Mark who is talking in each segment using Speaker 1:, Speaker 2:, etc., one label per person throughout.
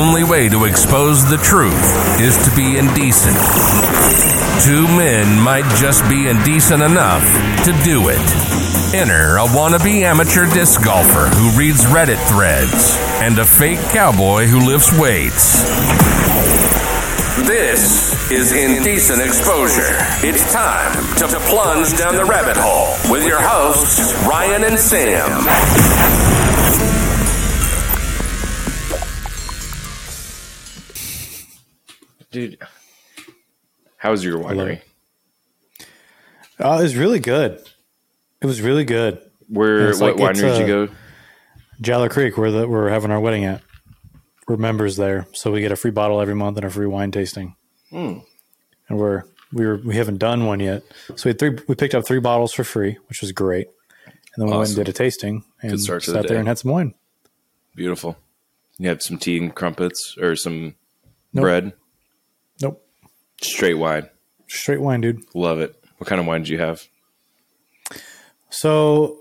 Speaker 1: only way to expose the truth is to be indecent. Two men might just be indecent enough to do it. Enter a wannabe amateur disc golfer who reads Reddit threads and a fake cowboy who lifts weights. This is Indecent Exposure. It's time to plunge down the rabbit hole with your hosts, Ryan and Sam.
Speaker 2: Dude, how's your winery?
Speaker 3: Oh, it was really good. It was really good.
Speaker 2: Where what
Speaker 3: like-
Speaker 2: winery did you
Speaker 3: uh,
Speaker 2: go?
Speaker 3: Jala Creek, where the, we're having our wedding at. We're members there, so we get a free bottle every month and a free wine tasting.
Speaker 2: Hmm.
Speaker 3: And we're we were we haven't done one yet, so we had three. We picked up three bottles for free, which was great. And then we went and did a tasting and
Speaker 2: start
Speaker 3: sat
Speaker 2: the
Speaker 3: there and had some wine.
Speaker 2: Beautiful. You had some tea and crumpets or some
Speaker 3: Nope.
Speaker 2: bread. Straight wine.
Speaker 3: straight wine, dude.
Speaker 2: Love it. What kind of wine did you have?
Speaker 3: So,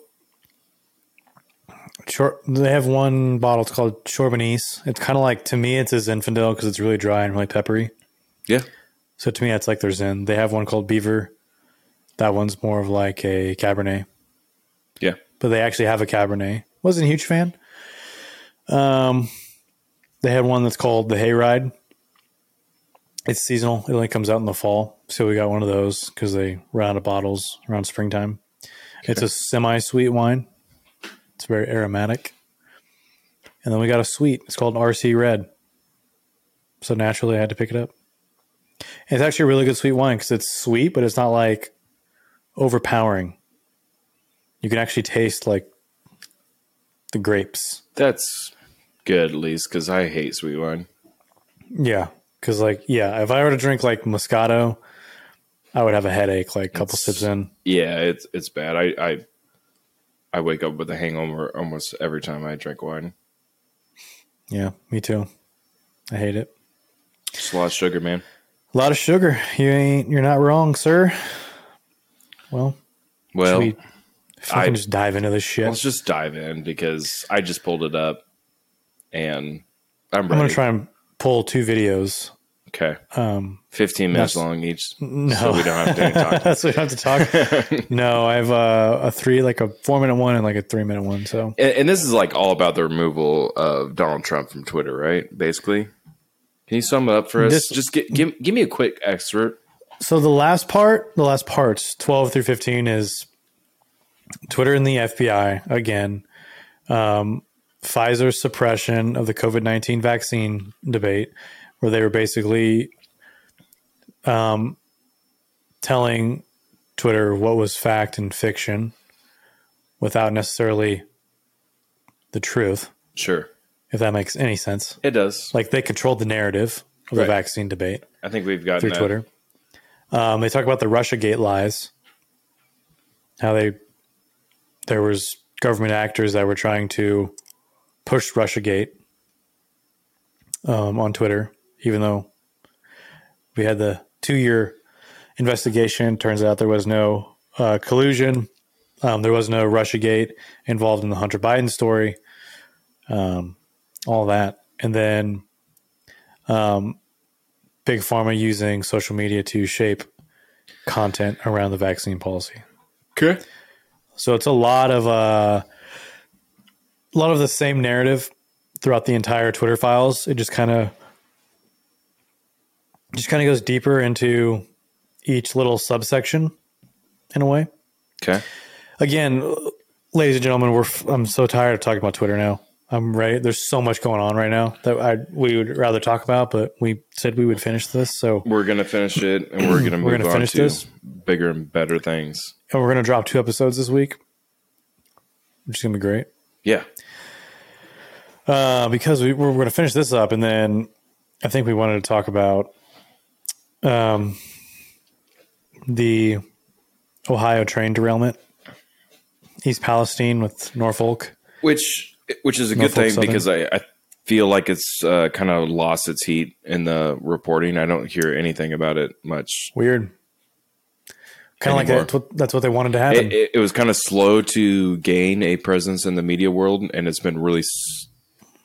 Speaker 3: short. They have one bottle. It's called Charbonnier. It's kind of like to me, it's a Zinfandel because it's really dry and really peppery.
Speaker 2: Yeah.
Speaker 3: So to me, it's like their Zen. They have one called Beaver. That one's more of like a Cabernet,
Speaker 2: Yeah.
Speaker 3: but they actually have a Cabernet. Wasn't a huge fan. Um, they had one that's called the Hayride. It's seasonal. It only comes out in the fall, so we got one of those because they run out of bottles around springtime. It's a semi-sweet wine. It's very aromatic. And then we got a sweet. It's called RC Red. So naturally, I had to pick it up. It's actually a really good sweet wine because it's sweet, but it's not like overpowering. You can actually taste like the grapes.
Speaker 2: That's good at least because I hate sweet wine.
Speaker 3: Yeah, because like yeah, if I were to drink like Moscato, I would have a headache like a couple
Speaker 2: It's-
Speaker 3: sips in.
Speaker 2: Yeah, it's it's bad. I I I wake up with a hangover almost every time I drink wine.
Speaker 3: Yeah, me too. I hate it.
Speaker 2: It's a lot of sugar, man.
Speaker 3: A lot of sugar. You ain't. You're not wrong, sir. Well,
Speaker 2: Well,
Speaker 3: we fucking
Speaker 2: I-
Speaker 3: just dive into this shit?
Speaker 2: let's just dive in because I just pulled it up and I'm ready.
Speaker 3: I'm gonna try and pull two videos.
Speaker 2: Okay,
Speaker 3: Um,
Speaker 2: fifteen minutes long each,
Speaker 3: no,
Speaker 2: so we don't have to talk.
Speaker 3: That's what we have to talk. no, I have a, a three, like a four minute one and like a three minute one. So
Speaker 2: And, and this is like all about the removal of Donald Trump from Twitter, right? Basically, can you sum it up for us?
Speaker 3: This-
Speaker 2: Just gi- give give me a quick excerpt.
Speaker 3: So the last part, the last parts, 12 through 15 is Twitter and the FBI again. Um, Pfizer's suppression of the COVID 19 vaccine debate, where they were basically um, telling Twitter what was fact and fiction without necessarily the truth,
Speaker 2: Sure,
Speaker 3: if that makes any sense.
Speaker 2: it does.
Speaker 3: Like they controlled the narrative of the vaccine debate
Speaker 2: I think we've got
Speaker 3: through
Speaker 2: that.
Speaker 3: Twitter. Um, they talk about the RussiaGate lies, how they there was government actors that were trying to push RussiaGate um, on Twitter, even though we had the two year investigation. Turns out there was no uh, collusion. Um, there was no RussiaGate involved in the Hunter Biden story. Um, all that, and then um, big pharma using social media to shape content around the vaccine policy.
Speaker 2: Okay.
Speaker 3: So it's a lot of uh, a lot of the same narrative throughout the entire Twitter files. It just kind of just kind of goes deeper into each little subsection in a way.
Speaker 2: Okay.
Speaker 3: Again, ladies and gentlemen, we're f- I'm so tired of talking about Twitter now. I'm ready. There's so much going on right now that I we would rather talk about, but we said we would finish this, so
Speaker 2: We're gonna finish it, and we're gonna move
Speaker 3: We're gonna
Speaker 2: on
Speaker 3: finish
Speaker 2: to
Speaker 3: this?
Speaker 2: bigger and better things.
Speaker 3: and we're gonna drop two episodes this week, which is gonna be great.
Speaker 2: Yeah.
Speaker 3: Uh, because we, we're going to finish this up, and then I think we wanted to talk about um, the Ohio train derailment, East Palestine with Norfolk.
Speaker 2: Which which is a good thing
Speaker 3: Southern.
Speaker 2: because I, I feel like it's uh, kind of lost its heat in the reporting. I don't hear anything about it much.
Speaker 3: Weird. Kind of like that's what, that's what they wanted to happen.
Speaker 2: It, it, it was kind of slow to gain a presence in the media world, and it's been really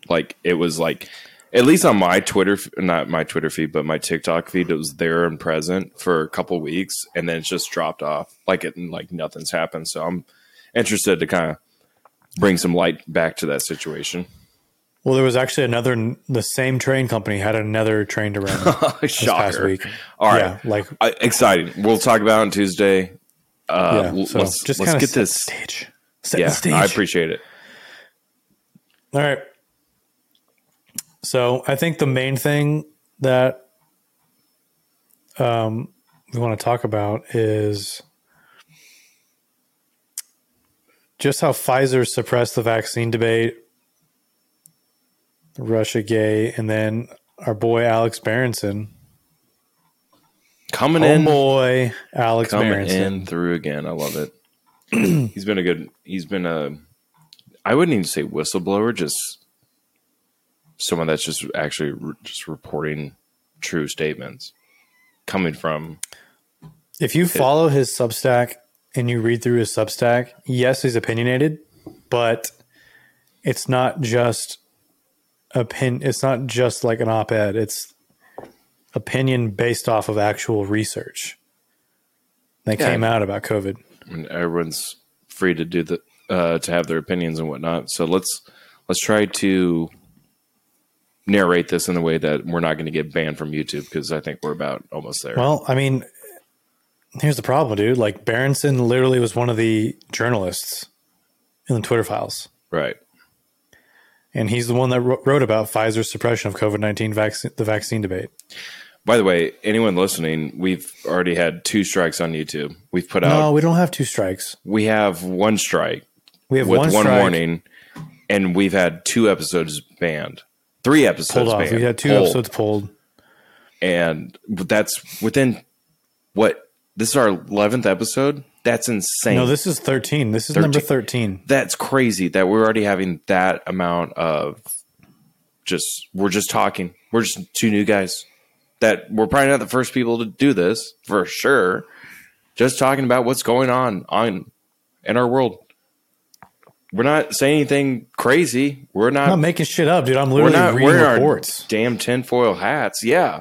Speaker 2: like it was like at least on my Twitter, not my Twitter feed, but my TikTok feed, it was there and present for a couple weeks, and then it's just dropped off, like it, like nothing's happened. So I'm interested to kind of bring some light back to that situation.
Speaker 3: Well, there was actually another. The same train company had another train to run this past week.
Speaker 2: All right,
Speaker 3: Yeah, like
Speaker 2: Uh, exciting. We'll talk about it on Tuesday. Uh,
Speaker 3: yeah. So
Speaker 2: let's
Speaker 3: just
Speaker 2: let's get
Speaker 3: set
Speaker 2: this.
Speaker 3: the stage. Set
Speaker 2: Yeah,
Speaker 3: the stage.
Speaker 2: I appreciate it.
Speaker 3: All right. So I think the main thing that um, we want to talk about is just how Pfizer suppressed the vaccine debate, RussiaGate, and then our boy Alex Berenson.
Speaker 2: Coming
Speaker 3: Oh
Speaker 2: in,
Speaker 3: boy, Alex
Speaker 2: coming
Speaker 3: Berenson.
Speaker 2: in through again. I love it. he's been a good. He's been a. I wouldn't even say whistleblower, just someone that's just actually re- just reporting true statements coming from.
Speaker 3: If you follow his Substack and you read through his Substack, yes, he's opinionated, but it's not just opin. It's not just like an op-ed. It's opinion based off of actual research that
Speaker 2: Yeah.
Speaker 3: came out about COVID.
Speaker 2: and everyone's free to do the uh, to have their opinions and whatnot. So let's let's try to narrate this in a way that we're not going to get banned from YouTube because I think we're about almost there.
Speaker 3: Well, I mean, here's the problem, dude. Like Berenson literally was one of the journalists in the Twitter files.
Speaker 2: right.
Speaker 3: And he's the one that wrote about Pfizer's suppression of COVID nineteen vaccine, the vaccine debate.
Speaker 2: By the way, anyone listening, we've already had two strikes on YouTube. We've put out.
Speaker 3: No, we don't have two strikes.
Speaker 2: We have one strike
Speaker 3: We have
Speaker 2: with
Speaker 3: one,
Speaker 2: one, warning, and we've had two episodes banned. Three episodes
Speaker 3: pulled off.
Speaker 2: banned.
Speaker 3: We had two
Speaker 2: pulled.
Speaker 3: episodes pulled.
Speaker 2: and that's within what? This is our eleventh episode. That's insane.
Speaker 3: No, this is thirteen. This is number
Speaker 2: 13. that's crazy that we're already having that amount of just we're just talking we're just two new guys that we're probably not the first people to do this for sure just talking about what's going on on in our world we're not saying anything crazy we're not,
Speaker 3: not making shit up, dude. I'm
Speaker 2: we're
Speaker 3: literally
Speaker 2: not
Speaker 3: reading
Speaker 2: wearing our
Speaker 3: reports.
Speaker 2: damn tinfoil hats yeah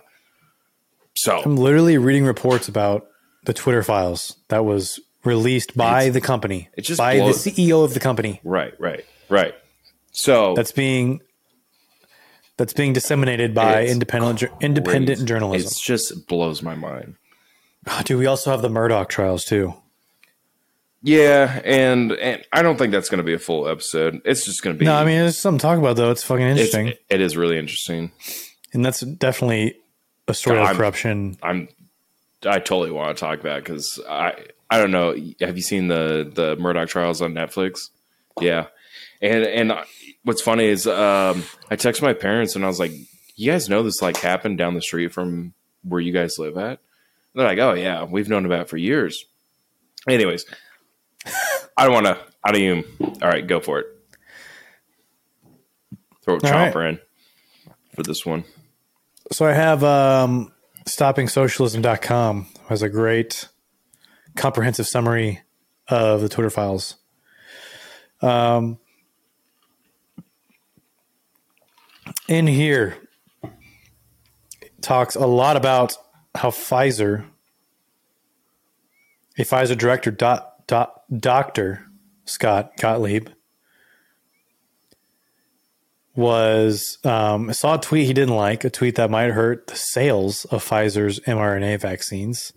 Speaker 2: so
Speaker 3: I'm literally reading reports about the Twitter files that was released by the company,
Speaker 2: it just
Speaker 3: by
Speaker 2: blows-
Speaker 3: the CEO of the company.
Speaker 2: right right right so
Speaker 3: That's being that's being disseminated by independent ju- independent journalism.
Speaker 2: it just blows my mind
Speaker 3: Oh, dude, we also have the Murdaugh trials too.
Speaker 2: Yeah, and and I don't think that's going to be a full episode. It's just going to be.
Speaker 3: No, I mean there's something to talk about though. It's fucking interesting,
Speaker 2: it is really interesting.
Speaker 3: and that's definitely a story of corruption.
Speaker 2: I'm. I totally want to talk about because I I don't know. Have you seen the the Murdaugh trials on Netflix? Yeah, and and what's funny is um, I text my parents and I was like, "You guys know this like happened down the street from where you guys live at?" they're like, "Oh yeah, we've known about it for years." Anyways, I don't want to. I don't even. All right, go for it. Throw a
Speaker 3: right.
Speaker 2: in for this one.
Speaker 3: So I have um, stoppingsocialism.com has a great comprehensive summary of the Twitter files. Um, in here, talks a lot about how Pfizer, a Pfizer director, dot, dot, Dr. Scott Gottlieb, was um, saw a tweet he didn't like, a tweet that might hurt the sales of Pfizer's mRNA vaccines.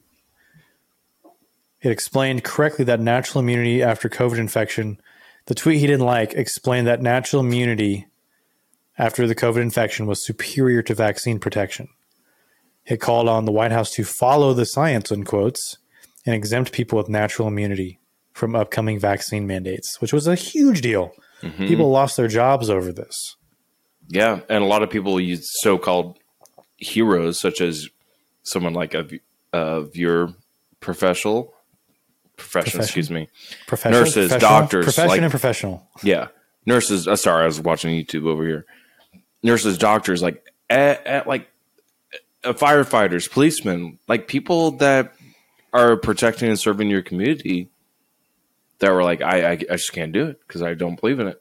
Speaker 3: It explained correctly that natural immunity after COVID infection. The tweet he didn't like explained that natural immunity after the COVID infection was superior to vaccine protection. It called on the White House to follow the science, in quotes, and exempt people with natural immunity from upcoming vaccine mandates, which was a huge deal. Mm-hmm. People lost their jobs over this.
Speaker 2: Yeah, and a lot of people use so-called heroes, such as someone like a of your professional profession,
Speaker 3: Profession?
Speaker 2: excuse me.
Speaker 3: Professional,
Speaker 2: Nurses, doctors,
Speaker 3: profession
Speaker 2: like-
Speaker 3: and professional.
Speaker 2: Yeah, nurses. Uh, sorry, I was watching YouTube over here. Nurses, doctors, like at, at like uh, firefighters, policemen, like people that are protecting and serving your community. That were like, I, I, I just can't do it because I don't believe in it.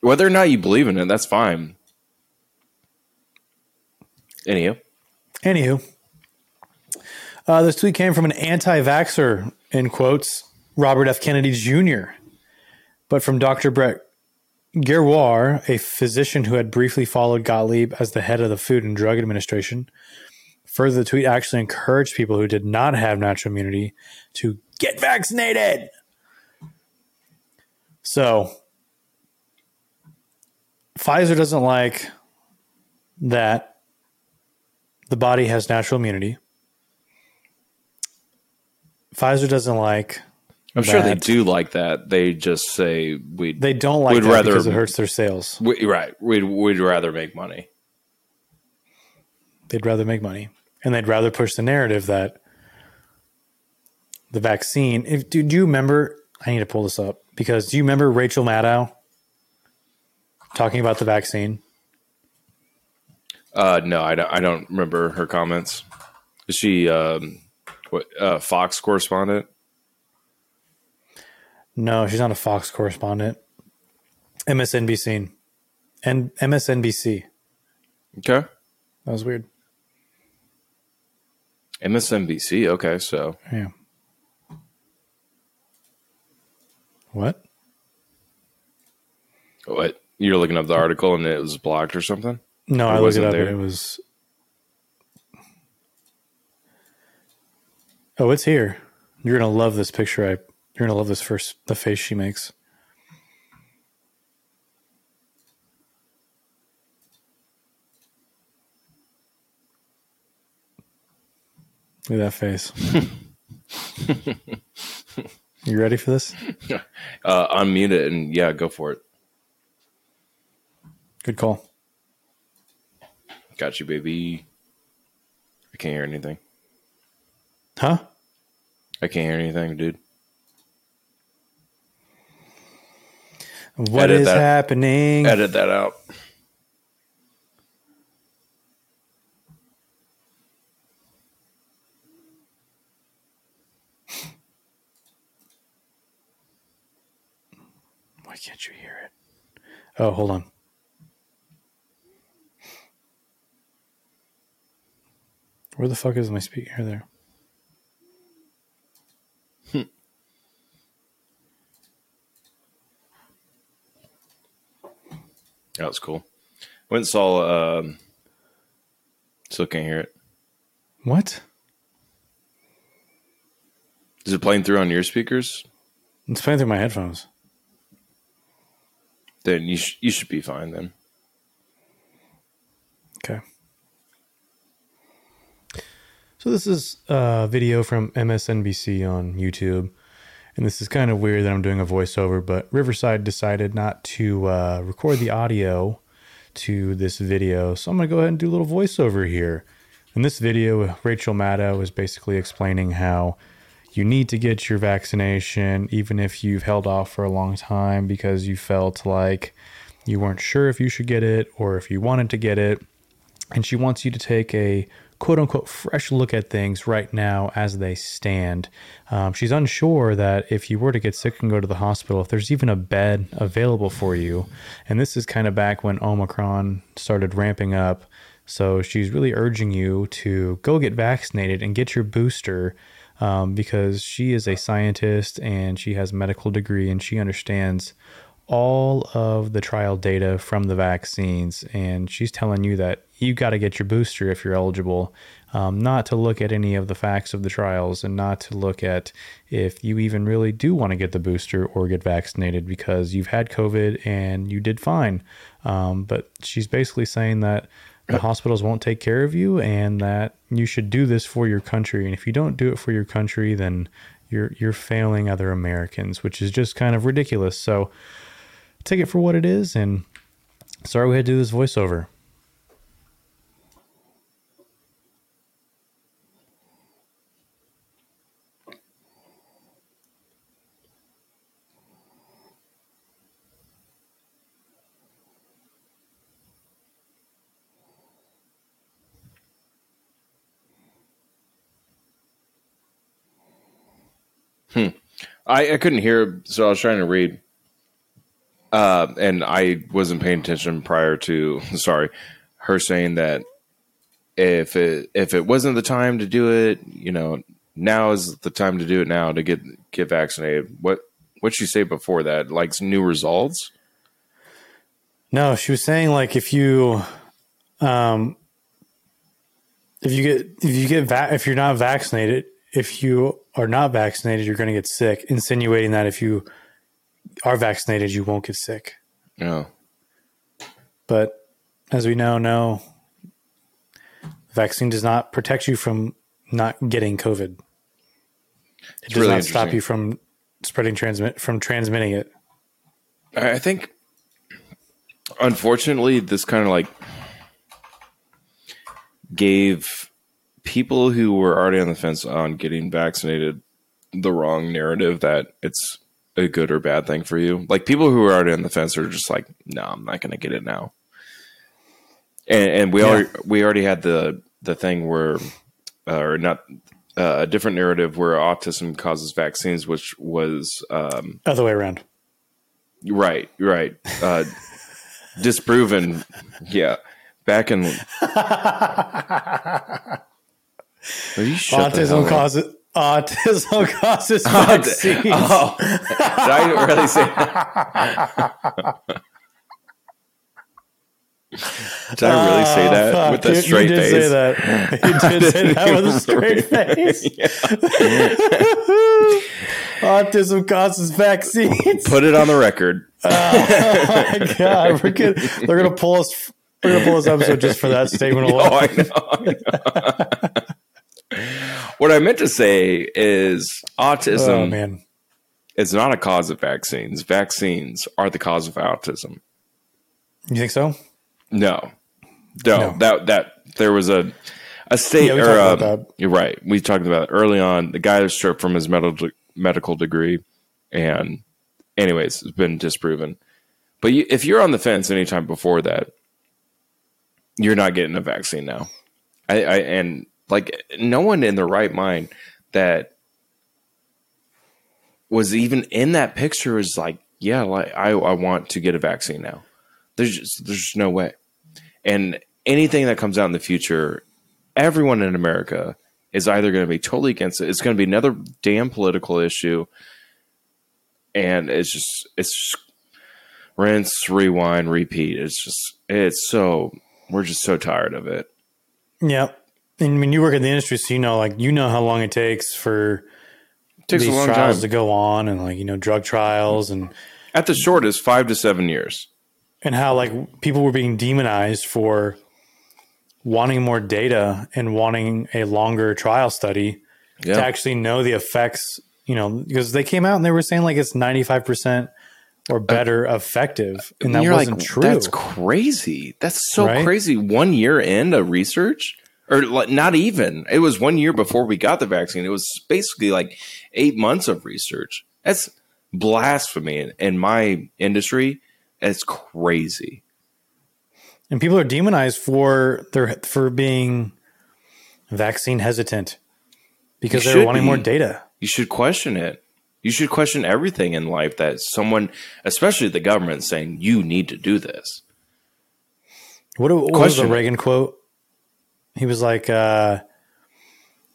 Speaker 2: Whether or not you believe in it, that's fine. Anyhow,
Speaker 4: Anywho, uh, this tweet came from an anti-vaxxer, in quotes, Robert F. Kennedy Jr., but from Dr. Brett Giroir, a physician who had briefly followed Gottlieb as the head of the Food and Drug Administration. Further, the tweet actually encouraged people who did not have natural immunity to get vaccinated. So, Pfizer doesn't like that the body has natural immunity. Pfizer doesn't like.
Speaker 2: I'm sure they do like that. They just say we
Speaker 4: They don't like
Speaker 2: We'd
Speaker 4: that
Speaker 2: rather-
Speaker 4: because it hurts their sales.
Speaker 2: we, right. We'd we'd rather make money.
Speaker 4: They'd rather make money, and they'd rather push the narrative that the vaccine. If do, do you remember? I need to pull this up because do you remember Rachel Maddow talking about the vaccine?
Speaker 2: Uh, no, I don't. I don't remember her comments. Is she um, what uh, Fox correspondent?
Speaker 4: No, she's not a Fox correspondent. MSNBC and MSNBC.
Speaker 2: Okay,
Speaker 4: That was weird.
Speaker 2: MSNBC. Okay, so
Speaker 4: Yeah. What?
Speaker 2: what? You're looking up the article and it was blocked or something?
Speaker 4: No,
Speaker 2: Or
Speaker 4: I looked it
Speaker 2: wasn't
Speaker 4: up
Speaker 2: there?
Speaker 4: and it was. Oh, it's here. You're gonna love this picture. I. You're gonna love this first. The face she makes. Look at that face. you ready for this?
Speaker 2: Uh, unmute it and yeah, go for it.
Speaker 4: Good call.
Speaker 2: Got you, baby. I can't hear anything.
Speaker 4: Huh?
Speaker 2: I can't hear anything, dude.
Speaker 4: What
Speaker 2: Edit
Speaker 4: is
Speaker 2: that.
Speaker 4: happening?
Speaker 2: Edit that out.
Speaker 4: Why can't you hear it? Oh, hold on. Where the fuck is my speaker there?
Speaker 2: That was cool. Went and saw. Um, still can't hear it.
Speaker 4: What?
Speaker 2: Is it playing through on your speakers?
Speaker 4: It's playing through my headphones.
Speaker 2: Then you sh- you should be fine then.
Speaker 4: Okay.
Speaker 3: So this is a video from MSNBC on YouTube, and this is kind of weird that I'm doing a voiceover, but Riverside decided not to uh, record the audio to this video, so I'm gonna go ahead and do a little voiceover here. In this video, Rachel Maddow is basically explaining how you need to get your vaccination, even if you've held off for a long time because you felt like you weren't sure if you should get it or if you wanted to get it and she wants you to take a quote unquote fresh look at things right now as they stand. Um, she's unsure that if you were to get sick and go to the hospital, if there's even a bed available for you. And this is kind of back when Omicron started ramping up. So she's really urging you to go get vaccinated and get your booster um, because she is a scientist and she has a medical degree and she understands all of the trial data from the vaccines, and she's telling you that you got to get your booster if you're eligible, um, not to look at any of the facts of the trials, and not to look at if you even really do want to get the booster or get vaccinated because you've had COVID and you did fine. Um, but she's basically saying that the hospitals won't take care of you and that you should do this for your country. And if you don't do it for your country, then you're you're failing other Americans, which is just kind of ridiculous. So take it for what it is and sorry we had to do this voiceover. Hmm.
Speaker 2: I, I couldn't hear, so I was trying to read. Uh, and I wasn't paying attention prior to, sorry, her saying that if it if it wasn't the time to do it, you know, now is the time to do it now to get get vaccinated. What what she say before that? Like new results?
Speaker 3: No, she was saying like if you, um, if you get if you get va- if you're not vaccinated, if you are not vaccinated, you're going to get sick. Insinuating that if you are vaccinated, you won't get sick.
Speaker 2: No.
Speaker 3: But as we now know, no, vaccine does not protect you from not getting COVID. It does
Speaker 2: really
Speaker 3: not stop you from spreading transmit from transmitting it.
Speaker 2: I think, unfortunately, this kind of like gave people who were already on the fence on getting vaccinated the wrong narrative that it's a good or bad thing for you. Like people who are already on the fence are just like, no, I'm not going to get it now. And, and we
Speaker 3: Yeah.
Speaker 2: already we already had the the thing where, uh, or not. Uh, a different narrative where autism causes vaccines, which was um,
Speaker 3: Other way around.
Speaker 2: Right, right. Uh, disproven. Yeah. Back in. Will you shut the hell
Speaker 3: autism causes autism causes oh, vaccines.
Speaker 2: Oh, did I really say that? Did I really say
Speaker 3: Oh,
Speaker 2: that
Speaker 3: fuck.
Speaker 2: with a straight
Speaker 3: you did
Speaker 2: face?
Speaker 3: Say that. You did say that with a straight face. Autism causes vaccines.
Speaker 2: Put it on the record.
Speaker 3: oh my god, we're good. They're gonna pull us. They're gonna pull this episode just for that statement alone.
Speaker 2: Oh, I know. I know. What I meant to say is autism
Speaker 3: Oh man,
Speaker 2: is not a cause of vaccines. Vaccines are the cause of autism.
Speaker 3: you think so?
Speaker 2: No, no,
Speaker 3: No.
Speaker 2: that that there was a a state
Speaker 3: Yeah,
Speaker 2: or you're right. We talked about it early on. The guy that stripped from his medical medical degree, and anyways, it's been disproven. But you, if you're on the fence anytime before that, you're not getting a vaccine now. I, I and like no one in their right mind that was even in that picture is like, yeah, like I, I want to get a vaccine now. There's just there's just no way. And anything that comes out in the future, everyone in America is either going to be totally against it. It's going to be another damn political issue, and it's just it's just rinse, rewind, repeat. It's just it's so we're just so tired of it.
Speaker 3: Yeah. And when you work in the industry, so you know, like you know how long it takes for
Speaker 2: It takes a
Speaker 3: these
Speaker 2: long
Speaker 3: trials
Speaker 2: time.
Speaker 3: to go on, and like you know, drug trials, and
Speaker 2: At the shortest, five to seven years.
Speaker 3: and how like people were being demonized for wanting more data and wanting a longer trial study
Speaker 2: Yeah,
Speaker 3: to actually know the effects. You know, because they came out and they were saying like it's ninety five percent or uh, better effective, and that
Speaker 2: You're
Speaker 3: wasn't
Speaker 2: like,
Speaker 3: true.
Speaker 2: That's crazy. That's so
Speaker 3: Right?
Speaker 2: crazy. One year in into research, or not even. It was one year before we got the vaccine. It was basically like eight months of research. That's blasphemy in, my industry. It's crazy.
Speaker 3: and people are demonized for their for being vaccine hesitant because they're wanting
Speaker 2: be.
Speaker 3: more data.
Speaker 2: You should question it. You should question everything in life that someone, especially the government, is saying you need to do this.
Speaker 3: What, what was the. Reagan quote? He was like, uh,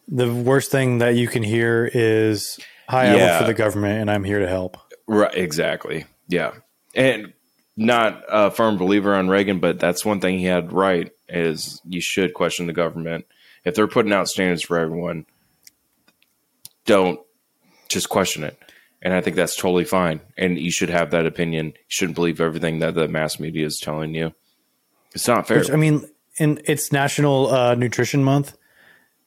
Speaker 3: "The worst thing that you can hear is, hi, I work for the government and I'm here to help.'"
Speaker 2: Right, exactly. Yeah. And not a firm believer on Reagan, but that's one thing he had right is you should question the government. If they're putting out standards for everyone, don't just question it. And I think that's totally fine. And you should have that opinion. You shouldn't believe everything that the mass media is telling you. It's not fair.
Speaker 3: Which I mean, and it's National uh, Nutrition Month.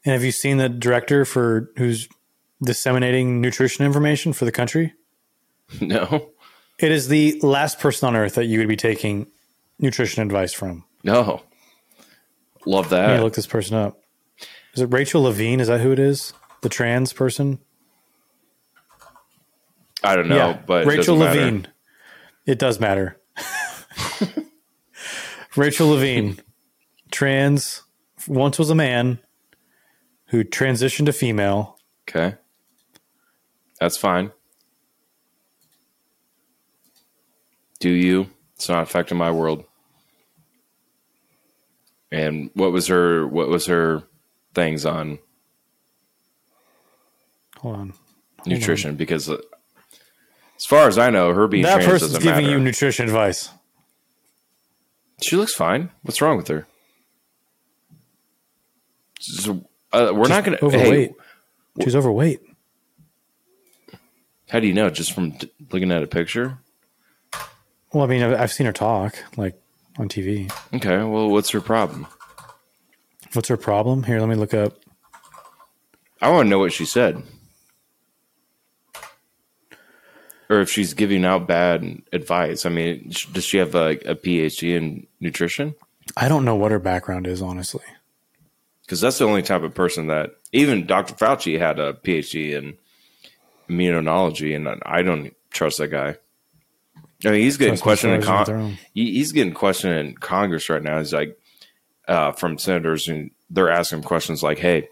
Speaker 3: And have you seen the director for who's disseminating nutrition information for the country?
Speaker 2: no.
Speaker 3: It is the last person on earth that you would be taking nutrition advice from.
Speaker 2: No. Love
Speaker 3: Let me
Speaker 2: that.
Speaker 3: look this person up. Is it Rachel Levine? Is that who it is? The trans person?
Speaker 2: I don't know, but
Speaker 3: Rachel
Speaker 2: matter.
Speaker 3: Levine. It does matter. Rachel Levine, trans, once was a man who transitioned to female.
Speaker 2: Okay. That's fine. Do you? It's not affecting my world. And what was her what was her things on
Speaker 3: Hold on.
Speaker 2: nutrition? Because uh, as far as I know, her being
Speaker 3: That
Speaker 2: trans
Speaker 3: person's giving
Speaker 2: matter.
Speaker 3: you nutrition advice.
Speaker 2: she looks fine. What's wrong with her? So, uh, we're not going to.
Speaker 3: Overweight.
Speaker 2: Hey,
Speaker 3: She's overweight.
Speaker 2: how do you know? Just from t- looking at a picture?
Speaker 3: Well, I mean, I've, I've seen her talk like on TV.
Speaker 2: Okay. Well, what's her problem?
Speaker 3: What's her problem? Here, let me look up.
Speaker 2: I want to know what she said. Or if she's giving out bad advice. I mean, does she have a, a PhD in nutrition?
Speaker 3: I don't know what her background is, honestly.
Speaker 2: Because that's the only type of person that even Dr. Fauci had a PhD in immunology, and I don't trust that guy. I mean, he's getting
Speaker 3: Trust
Speaker 2: questioned in con-
Speaker 3: their own.
Speaker 2: he, he's getting questioned in Congress right now. He's like uh, from senators, and they're asking him questions like, "Hey,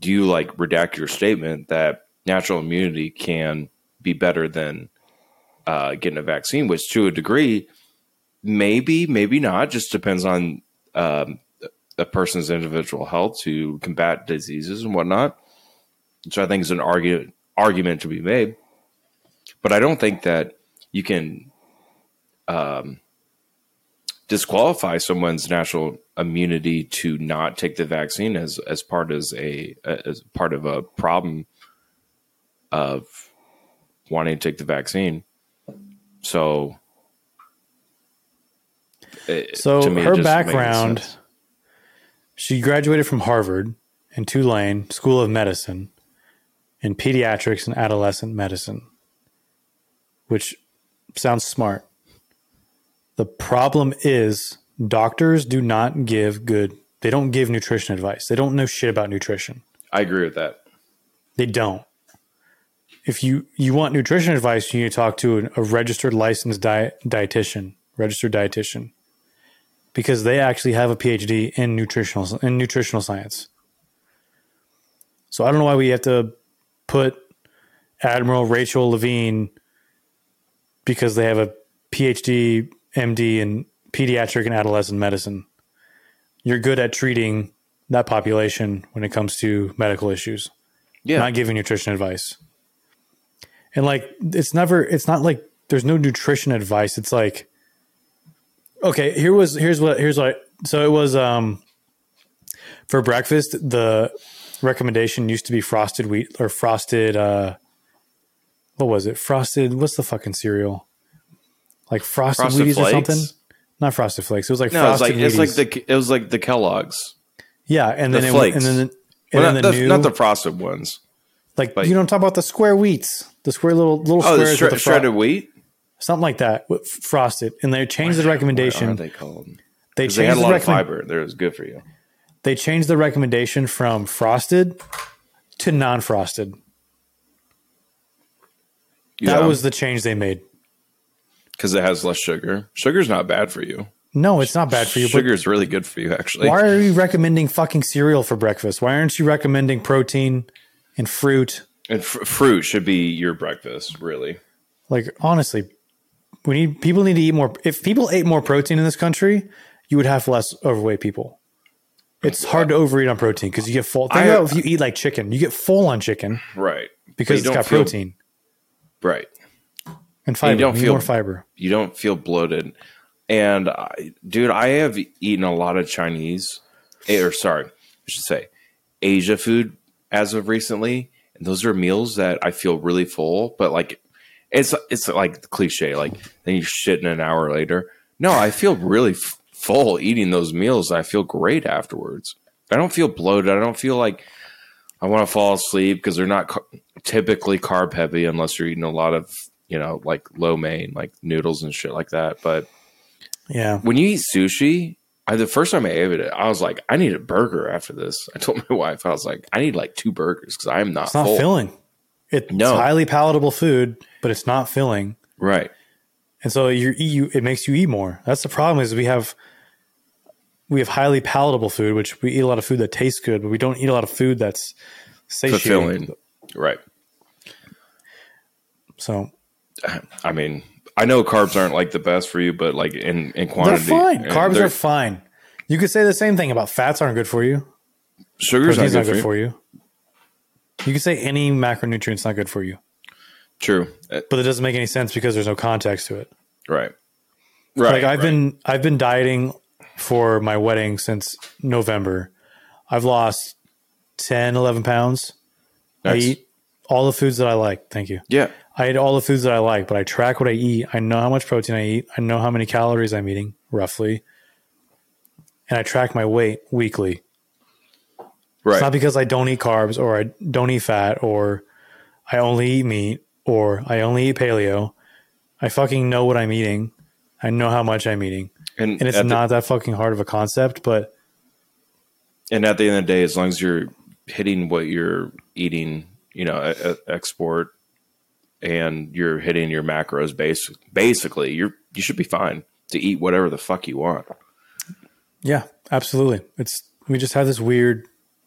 Speaker 2: do you like redact your statement that natural immunity can be better than uh, getting a vaccine?" Which, to a degree, maybe, maybe not. Just depends on um, a person's individual health to combat diseases and whatnot. Which I think is an argument argument to be made. But I don't think that you can um, disqualify someone's natural immunity to not take the vaccine as as part as a as part of a problem of wanting to take the vaccine. So, it-
Speaker 3: So
Speaker 2: to me, it
Speaker 3: her background. She graduated from Harvard and Tulane School of Medicine in pediatrics and adolescent medicine, which sounds smart. The problem is doctors do not give good they don't give nutrition advice. They don't know shit about nutrition.
Speaker 2: I agree with that.
Speaker 3: They don't. If you you want nutrition advice, you need to talk to an, a registered licensed diet, dietitian, registered dietitian, because they actually have a PhD in nutritional in nutritional science. So I don't know why we have to put Admiral Rachel Levine because they have a PhD, MD in pediatric and adolescent medicine. You're good at treating that population when it comes to medical issues
Speaker 2: Yeah,
Speaker 3: not giving nutrition advice. And like it's never it's not like there's no nutrition advice. It's like okay, here was here's what here's what so it was um for breakfast the recommendation used to be frosted wheat or frosted uh what was it? Frosted what's the fucking cereal? Like frosted,
Speaker 2: Frosted
Speaker 3: Wheaties or something? Not frosted flakes. It was like
Speaker 2: no, it's
Speaker 3: frosted
Speaker 2: like it's like the it was like the Kellogg's,
Speaker 3: yeah, and
Speaker 2: the
Speaker 3: then it,
Speaker 2: flakes.
Speaker 3: and then and
Speaker 2: well,
Speaker 3: then
Speaker 2: not,
Speaker 3: the,
Speaker 2: the,
Speaker 3: new
Speaker 2: not the frosted ones.
Speaker 3: like you don't talk about the square wheats, the square little little
Speaker 2: Oh, the
Speaker 3: squares
Speaker 2: shre-
Speaker 3: with the fro-
Speaker 2: shredded wheat.
Speaker 3: Something like that, with frosted, and they changed the recommendation.
Speaker 2: What are they called?
Speaker 3: they
Speaker 2: 'Cause they had
Speaker 3: changed
Speaker 2: a
Speaker 3: the
Speaker 2: lot of fiber. They're good for you.
Speaker 3: They changed the recommendation from frosted to non-frosted. That was the change they made.
Speaker 2: because it has less sugar. Sugar's not bad for you.
Speaker 3: No, it's not bad for you.
Speaker 2: Sugar is really good for you, actually.
Speaker 3: why are you recommending fucking cereal for breakfast? Why aren't you recommending protein and fruit?
Speaker 2: And fr- fruit should be your breakfast, really.
Speaker 3: Like honestly, we need people need to eat more. If people ate more protein in this country, you would have less overweight people. It's hard to overeat on protein because you get full. Think
Speaker 2: I-
Speaker 3: about if you eat like chicken, you get full on chicken
Speaker 2: Right.
Speaker 3: because it's got
Speaker 2: feel-
Speaker 3: protein
Speaker 2: Right.
Speaker 3: and fiber.
Speaker 2: don't
Speaker 3: You
Speaker 2: feel-
Speaker 3: more fiber.
Speaker 2: You don't feel bloated. And I, dude, I have eaten a lot of Chinese, eh, or sorry, I should say Asia food as of recently. And those are meals that I feel really full, but like it's it's like cliche, like then you shit in an hour later. No, I feel really f- full eating those meals. I feel great afterwards. I don't feel bloated. I don't feel like I want to fall asleep because they're not car- typically carb heavy unless you're eating a lot of you know like lo mein, like noodles and shit like that. But
Speaker 3: Yeah,
Speaker 2: when you eat sushi, I, the first time I ate it, I was like, I need a burger after this. I told my wife, I was like, I need like two burgers because I am not
Speaker 3: it's not
Speaker 2: full.
Speaker 3: filling. It's
Speaker 2: No.
Speaker 3: highly palatable food, but it's not filling.
Speaker 2: Right.
Speaker 3: and so you you it makes you eat more. That's the problem is we have we have highly palatable food, which we eat a lot of food that tastes good, but we don't eat a lot of food that's satiating.
Speaker 2: Fulfilling. Right.
Speaker 3: So
Speaker 2: I mean, I know carbs aren't like the best for you, but like in, in
Speaker 3: they're
Speaker 2: quantity,
Speaker 3: fine.
Speaker 2: uh,
Speaker 3: Carbs
Speaker 2: they're-
Speaker 3: are fine. You could say the same thing about fats aren't good for you.
Speaker 2: Sugar's not good,
Speaker 3: not good
Speaker 2: for,
Speaker 3: for
Speaker 2: you.
Speaker 3: You. can say any macronutrient's not good for you,
Speaker 2: True. Uh,
Speaker 3: but it doesn't make any sense because there's no context to it.
Speaker 2: Right. Right.
Speaker 3: like I've
Speaker 2: right.
Speaker 3: been I've been dieting for my wedding since November. I've lost 10, 11 pounds.
Speaker 2: Nice.
Speaker 3: I eat all the foods that I like. Thank you.
Speaker 2: Yeah.
Speaker 3: I eat all the foods that I like, but I track what I eat. I know how much protein I eat. I know how many calories I'm eating roughly. And I track my weight weekly.
Speaker 2: Right.
Speaker 3: It's not because I don't eat carbs or I don't eat fat or I only eat meat or I only eat paleo. I fucking know what I'm eating. I know how much I'm eating.
Speaker 2: and,
Speaker 3: And it's
Speaker 2: at the-
Speaker 3: not that fucking hard of a concept, but
Speaker 2: and at the end of the day, as long as you're hitting what you're eating, you know, e- e- export, and you're hitting your macros, base basically, you're you should be fine to eat whatever the fuck you want.
Speaker 3: yeah, absolutely. It's we just have this weird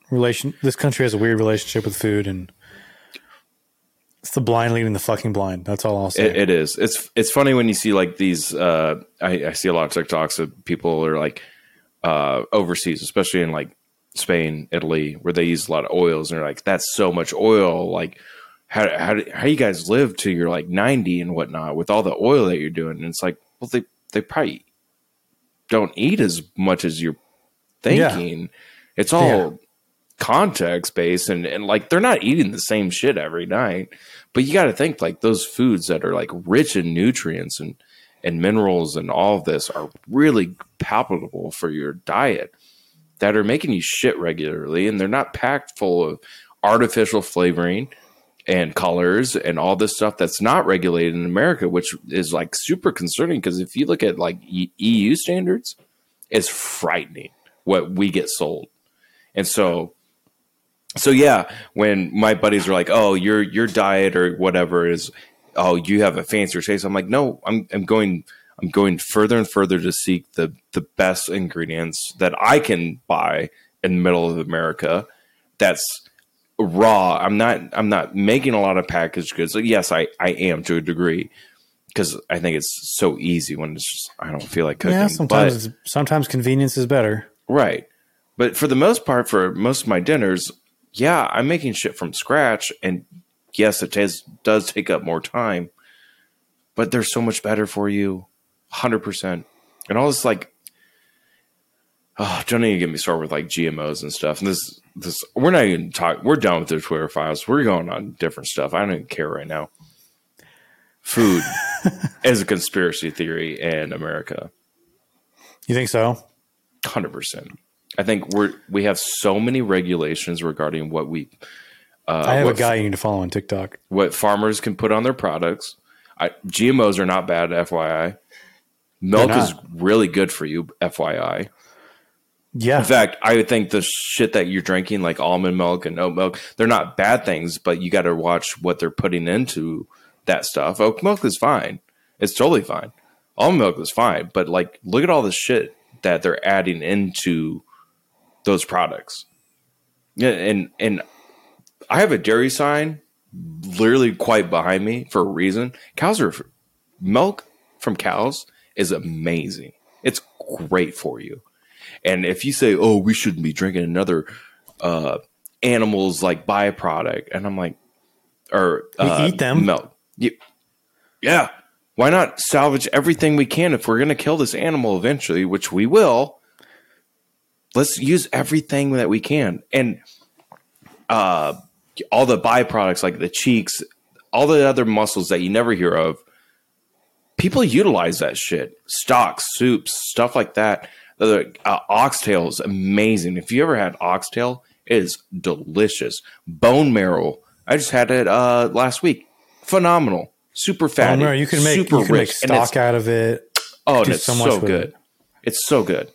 Speaker 3: relation this country has a weird relationship with food and it's the blind leading the fucking blind. That's all I'll say.
Speaker 2: It, it is. It's it's funny when you see like these. Uh, I, I see a lot of TikToks of people are like uh, overseas, especially in like Spain, Italy, where they use a lot of oils, and they're like, "That's so much oil." Like, how how do, how you guys live to you're like ninety and whatnot with all the oil that you're doing? And it's like, well, they they probably don't eat as much as you're thinking. It's all
Speaker 3: Yeah.
Speaker 2: Context based, and and like they're not eating the same shit every night. But you got to think like those foods that are like rich in nutrients and and minerals and all of this are really palatable for your diet that are making you shit regularly and they're not packed full of artificial flavoring and colors and all this stuff that's not regulated in America, which is like super concerning because if you look at like EU standards, it's frightening what we get sold. And so so yeah, when my buddies are like, "Oh, your your diet or whatever is, oh, you have a fancier taste," I'm like, "No, I'm I'm going I'm going further and further to seek the the best ingredients that I can buy in the middle of America. That's raw. I'm not I'm not making a lot of packaged goods. Like, yes, I I am to a degree because I think it's so easy when it's just I don't feel like cooking.
Speaker 3: yeah, sometimes
Speaker 2: but-
Speaker 3: sometimes convenience is better.
Speaker 2: Right. But for the most part, for most of my dinners, yeah, I'm making shit from scratch. And yes, it does, does take up more time, but they're so much better for you. 100%. And all this, like, oh, don't even get me started with like GMOs and stuff. And this, this, we're not even talking, we're done with the Twitter files. We're going on different stuff. I don't even care right now. Food is a conspiracy theory in America.
Speaker 3: You think so?
Speaker 2: Hundred percent. I think we're we have so many regulations regarding what we uh,
Speaker 3: I have
Speaker 2: what,
Speaker 3: a guy you need to follow on TikTok.
Speaker 2: what farmers can put on their products. I, GMOs are not bad, FYI. Milk is really good for you, FYI.
Speaker 3: Yeah,
Speaker 2: In fact, I would think the shit that you're drinking, like almond milk and oat milk, they're not bad things, but you got to watch what they're putting into that stuff. Oat milk is fine; it's totally fine. Almond milk is fine, but like, look at all the shit that they're adding into those products. Yeah, and and I have a dairy sign literally quite behind me for a reason. Cows are milk from cows is amazing. It's great for you. And if you say, "Oh, we shouldn't be drinking another uh, animals like byproduct," and I'm like, or uh,
Speaker 3: eat them.
Speaker 2: milk, You- yeah. Why not salvage everything we can if we're going to kill this animal eventually, which we will? Let's use everything that we can, and uh, all the byproducts like the cheeks, all the other muscles that you never hear of. People utilize that shit. Stocks, soups, stuff like that. The uh, oxtail is amazing. If you ever had oxtail, it is delicious. Bone marrow. I just had it uh, last week. Phenomenal. Super fatty.
Speaker 3: no, you can make
Speaker 2: super
Speaker 3: you can make
Speaker 2: rich. It's-
Speaker 3: stock out of it.
Speaker 2: Oh, and it's
Speaker 3: so
Speaker 2: good.
Speaker 3: it.
Speaker 2: It's so good.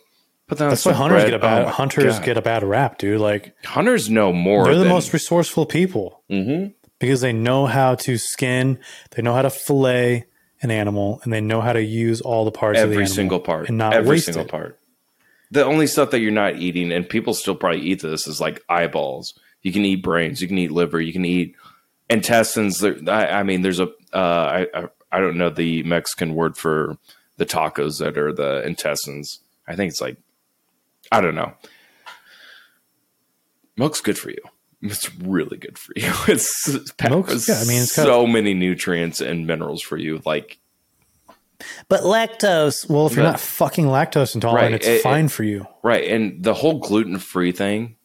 Speaker 2: But then
Speaker 3: That's why hunters
Speaker 2: bread.
Speaker 3: get a bad
Speaker 2: Oh
Speaker 3: hunters
Speaker 2: God.
Speaker 3: get a bad rap, dude. Like
Speaker 2: hunters know more.
Speaker 3: they're the most resourceful people
Speaker 2: Mhm.
Speaker 3: because they know how to skin, they know how to fillet an animal, and they know how to use all the parts of the
Speaker 2: every single part,
Speaker 3: and not
Speaker 2: every
Speaker 3: waste
Speaker 2: single
Speaker 3: it.
Speaker 2: part. The only stuff that you're not eating, and people still probably eat this, is like eyeballs. You can eat brains, you can eat liver, you can eat intestines. I, I mean, there's a uh, I, I I don't know the Mexican word for the tacos that are the intestines. I think it's like I don't know. Milk's good for you. It's really good for you. It's
Speaker 3: Milk's- yeah, I mean, it's got-
Speaker 2: so many nutrients and minerals for you. Like
Speaker 3: But lactose. Well, if you're not fucking lactose intolerant,
Speaker 2: Right,
Speaker 3: it's
Speaker 2: it-
Speaker 3: fine for you.
Speaker 2: Right. And the whole gluten free thing,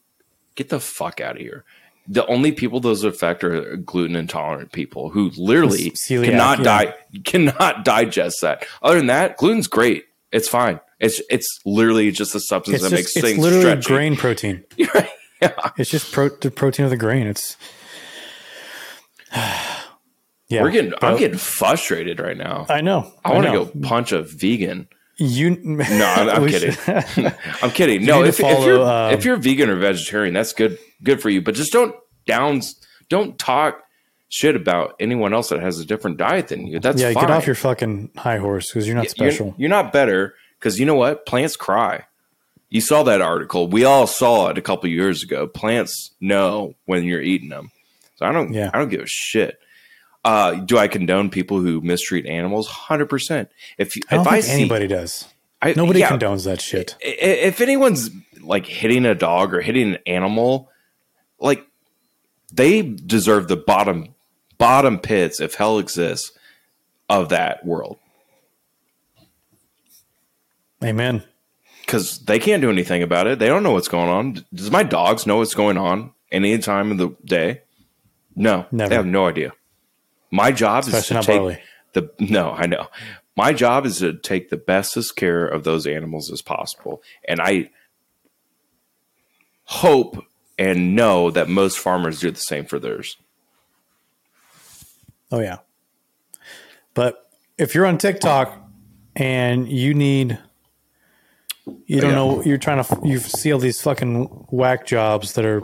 Speaker 2: get the fuck out of here. The only people those affect are gluten intolerant people who literally
Speaker 3: Celiac,
Speaker 2: cannot
Speaker 3: yeah.
Speaker 2: die cannot digest that. Other than that, gluten's great. It's fine. It's it's literally just a substance
Speaker 3: It's
Speaker 2: that
Speaker 3: just
Speaker 2: makes
Speaker 3: it's
Speaker 2: things
Speaker 3: literally
Speaker 2: stretchy.
Speaker 3: grain protein.
Speaker 2: Right. Yeah.
Speaker 3: It's just pro- the protein of the grain. It's yeah.
Speaker 2: We're getting I'm getting frustrated right now.
Speaker 3: I know.
Speaker 2: I want to go punch a vegan.
Speaker 3: You
Speaker 2: No, I'm, I'm kidding. I'm kidding. No, if, if you're
Speaker 3: um,
Speaker 2: if you're vegan or vegetarian, that's good good for you. But just don't downs don't talk shit about anyone else that has a different diet than you. That's
Speaker 3: yeah,
Speaker 2: fine.
Speaker 3: get off your fucking high horse because you're not
Speaker 2: You're-
Speaker 3: special.
Speaker 2: You're, not better because you know what? Plants cry. You saw that article. We all saw it a couple years ago. Plants know when you're eating them. So I don't.
Speaker 3: Yeah.
Speaker 2: I don't give a shit. Uh, do I condone people who mistreat animals? Hundred percent. If
Speaker 3: I don't
Speaker 2: if I
Speaker 3: think
Speaker 2: see
Speaker 3: anybody does.
Speaker 2: I,
Speaker 3: Nobody
Speaker 2: yeah,
Speaker 3: condones that shit.
Speaker 2: if anyone's like hitting a dog or hitting an animal, like they deserve the bottom bottom pits if hell exists of that world
Speaker 3: Amen.
Speaker 2: because they can't do anything about it. They don't know what's going on. Does my dogs know what's going on any time of the day? No,
Speaker 3: Never.
Speaker 2: they have no idea. My job
Speaker 3: Especially
Speaker 2: is to take the no. I know. My job is to take the bestest care of those animals as possible, and I hope and know that most farmers do the same for theirs.
Speaker 3: Oh yeah. But if you're on TikTok and you need you don't
Speaker 2: Yeah.
Speaker 3: know you're trying to you see all these fucking whack jobs that are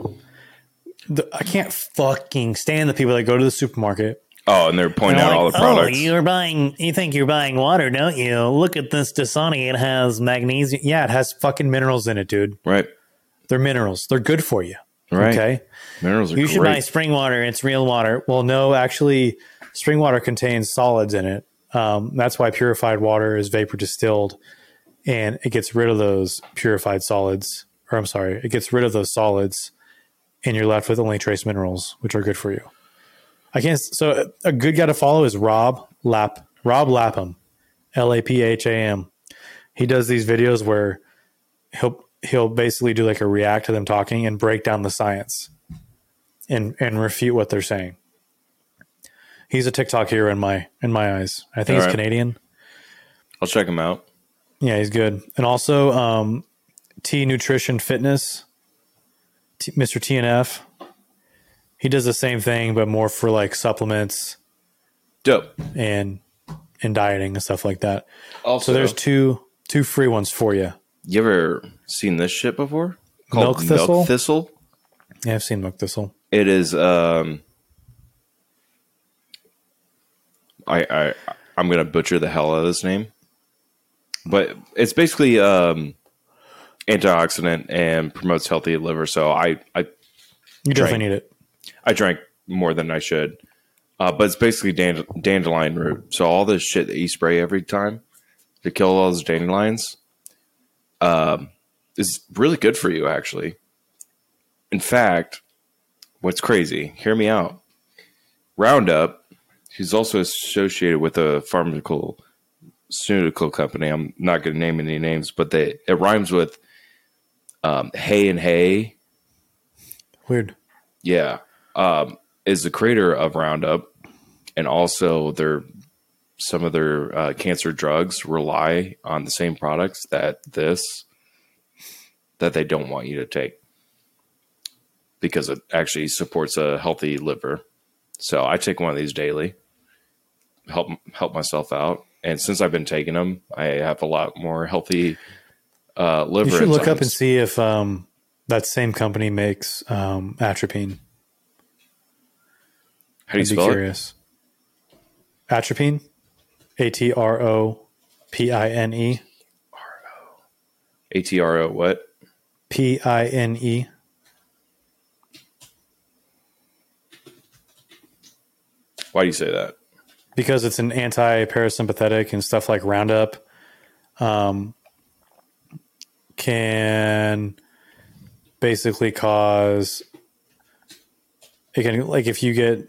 Speaker 3: the, I can't fucking stand the people that go to the supermarket.
Speaker 2: Oh, and they're pointing
Speaker 3: And
Speaker 2: out
Speaker 3: they're
Speaker 2: all
Speaker 3: like,
Speaker 2: the products.
Speaker 3: Oh, you're buying you think you're buying water, don't you? Look at this Dasani. It has magnesium. Yeah, it has fucking minerals in it, dude.
Speaker 2: right,
Speaker 3: They're minerals. They're good for you.
Speaker 2: right.
Speaker 3: Okay.
Speaker 2: Minerals are
Speaker 3: You should buy spring water. It's real water. Well, no, actually, spring water contains solids in it. Um, that's why purified water is vapor distilled, and it gets rid of those purified solids. Or I'm sorry, it gets rid of those solids, and you're left with only trace minerals, which are good for you. I can't. So a good guy to follow is Rob Lap. Rob Lapham, L A P H A M. He does these videos where he'll he'll basically do like a react to them talking and break down the science and and refute what they're saying. He's a TikTok hero in my in my eyes. I think
Speaker 2: All
Speaker 3: he's
Speaker 2: right.
Speaker 3: Canadian.
Speaker 2: I'll check him out.
Speaker 3: Yeah, he's good. And also um, T Nutrition Fitness, T, Mr. TNF. He does the same thing, but more for like supplements
Speaker 2: Dope.
Speaker 3: and and dieting and stuff like that.
Speaker 2: Also,
Speaker 3: So there's two two free ones for you.
Speaker 2: You ever seen this shit before?
Speaker 3: Milk thistle?
Speaker 2: thistle.
Speaker 3: Yeah, I've seen Milk Thistle.
Speaker 2: It is. Um, I I I'm gonna butcher the hell out of this name, but it's basically um, antioxidant and promotes healthy liver. So I I
Speaker 3: You definitely need it.
Speaker 2: I drank more than I should, uh, but it's basically dand- dandelion root. So all this shit that you spray every time to kill all those dandelions, um, is really good for you. Actually, in fact, what's crazy? Hear me out. Roundup, who's also associated with a pharmaceutical pharmaceutical company. I'm not going to name any names, but they it rhymes with um, hay and hay.
Speaker 3: Weird.
Speaker 2: Yeah, um, is the creator of Roundup, and also their some of their uh, cancer drugs rely on the same products that this that they don't want you to take because it actually supports a healthy liver. So I take one of these daily, help help myself out, and since I've been taking them, I have a lot more healthy uh, liver.
Speaker 3: You should look up and see if um, that same company makes um, atropine.
Speaker 2: How do you
Speaker 3: I'd be
Speaker 2: spell it?
Speaker 3: curious. Atropine, A T R O P I N E,
Speaker 2: A T R O what?
Speaker 3: P I N E.
Speaker 2: Why do you say that?
Speaker 3: Because it's an anti-parasympathetic and stuff like Roundup um, can basically cause it can like if you get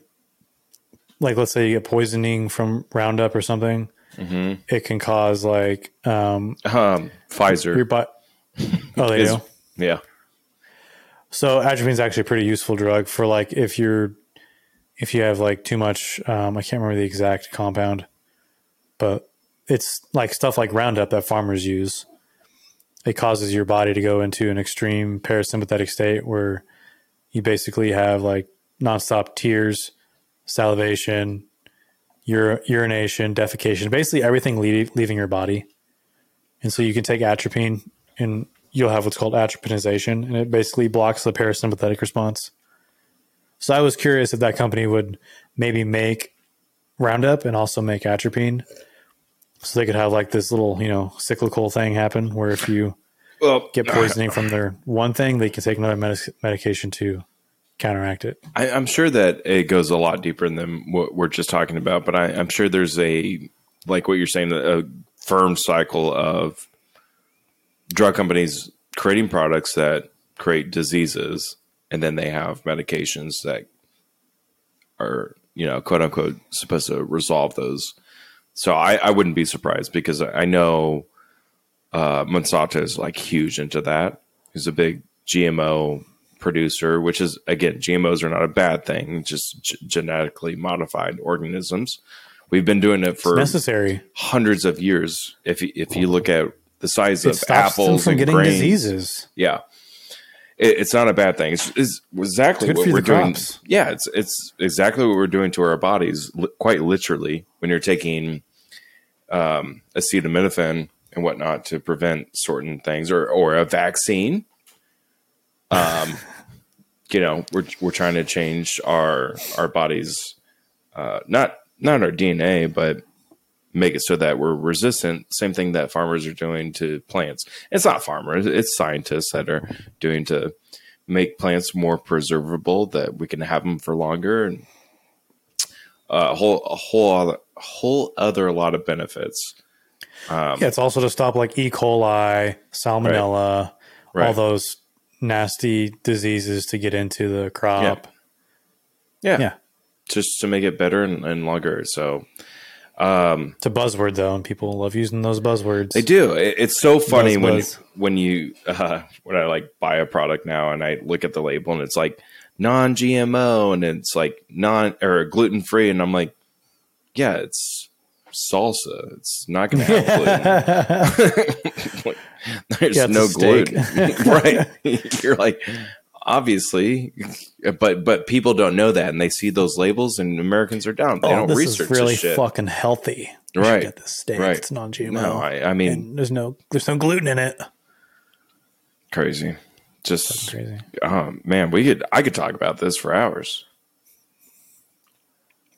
Speaker 3: like let's say you get poisoning from Roundup or something, it can cause like um
Speaker 2: Um, Pfizer.
Speaker 3: your butt. Oh, they
Speaker 2: is-
Speaker 3: do.
Speaker 2: yeah.
Speaker 3: So atropine is actually a pretty useful drug for like if you're if you have like too much. Um, I can't remember the exact compound, but it's like stuff like Roundup that farmers use. It causes your body to go into an extreme parasympathetic state where you basically have like nonstop tears, salivation, ur- urination, defecation, basically everything le- leaving your body. And so you can take atropine and you'll have what's called atropinization, and it basically blocks the parasympathetic response. So I was curious if that company would maybe make Roundup and also make atropine, so they could have like this little you know cyclical thing happen where if you
Speaker 2: Well,
Speaker 3: get poisoning from their one thing, they can take another medic- medication to counteract it.
Speaker 2: I, I'm sure that it goes a lot deeper than what we're just talking about, but I, I'm sure there's a like what you're saying, a firm cycle of drug companies creating products that create diseases, and then they have medications that are you know quote unquote supposed to resolve those. So I, I wouldn't be surprised because I know uh, Monsanto is like huge into that. He's a big GMO producer, which is again, GMOs are not a bad thing, just g- genetically modified organisms. We've been doing it for
Speaker 3: Necessary.
Speaker 2: hundreds of years. If you, if you look at the size
Speaker 3: It
Speaker 2: of apples
Speaker 3: from
Speaker 2: and
Speaker 3: getting
Speaker 2: grains,
Speaker 3: diseases.
Speaker 2: yeah, it, it's not a bad thing. It's, it's exactly
Speaker 3: It's
Speaker 2: what we're doing. Yeah, it's it's exactly what we're doing to our bodies, li- quite literally. When you're taking um, acetaminophen and whatnot to prevent certain things, or or a vaccine. Um, you know, we're we're trying to change our our bodies, uh, not not our DNA, but make it so that we're resistant. Same thing that farmers are doing to plants. It's not farmers; it's scientists that are doing to make plants more preservable, that we can have them for longer, and uh, a whole a whole other, whole other lot of benefits.
Speaker 3: yeah, it's also to stop like E. coli, salmonella, all those nasty diseases to get into the crop.
Speaker 2: Yeah,
Speaker 3: Yeah.
Speaker 2: just to make it better and, and longer. So
Speaker 3: It's a buzzword though, and people love using those buzzwords.
Speaker 2: They do. It, it's so funny
Speaker 3: Buzz,
Speaker 2: when
Speaker 3: buzz.
Speaker 2: when you uh, when I like buy a product now and I look at the label and it's like non-GMO and it's like non or gluten free and I'm like, yeah, it's salsa. It's not going to have gluten. Like, There's
Speaker 3: Yeah,
Speaker 2: no gluten, right? You're like, obviously, but but people don't know that and they see those labels and Americans are dumb. They
Speaker 3: oh,
Speaker 2: don't
Speaker 3: this
Speaker 2: research
Speaker 3: is really
Speaker 2: this
Speaker 3: fucking healthy. You
Speaker 2: Right.
Speaker 3: Get this steak.
Speaker 2: Right.
Speaker 3: It's non-GMO.
Speaker 2: No, I, I mean,
Speaker 3: and there's no there's no gluten in it.
Speaker 2: crazy. Just
Speaker 3: Crazy.
Speaker 2: Oh man, we could I could talk about this for hours,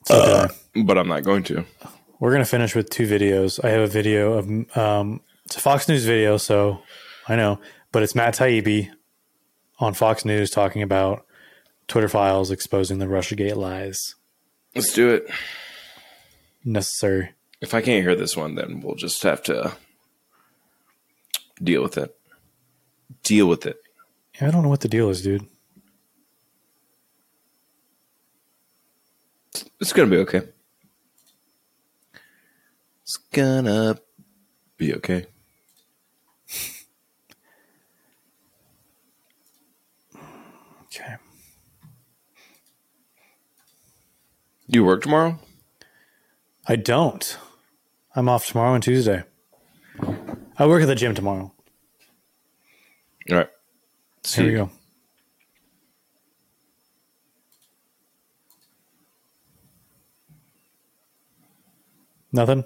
Speaker 3: So uh,
Speaker 2: but I'm not going to.
Speaker 3: we're gonna finish with two videos. I have a video of um, it's a Fox News video, so I know, but it's Matt Taibbi on Fox News talking about Twitter files exposing the RussiaGate lies.
Speaker 2: Let's do it.
Speaker 3: Necessary.
Speaker 2: If I can't hear this one, then we'll just have to deal with it. Deal with it.
Speaker 3: Yeah, I don't know what the deal is, dude.
Speaker 2: It's gonna be okay. It's gonna be okay.
Speaker 3: Okay.
Speaker 2: Do you work tomorrow?
Speaker 3: I don't. I'm off tomorrow and Tuesday. I work at the gym tomorrow.
Speaker 2: All right.
Speaker 3: Here we go. Nothing.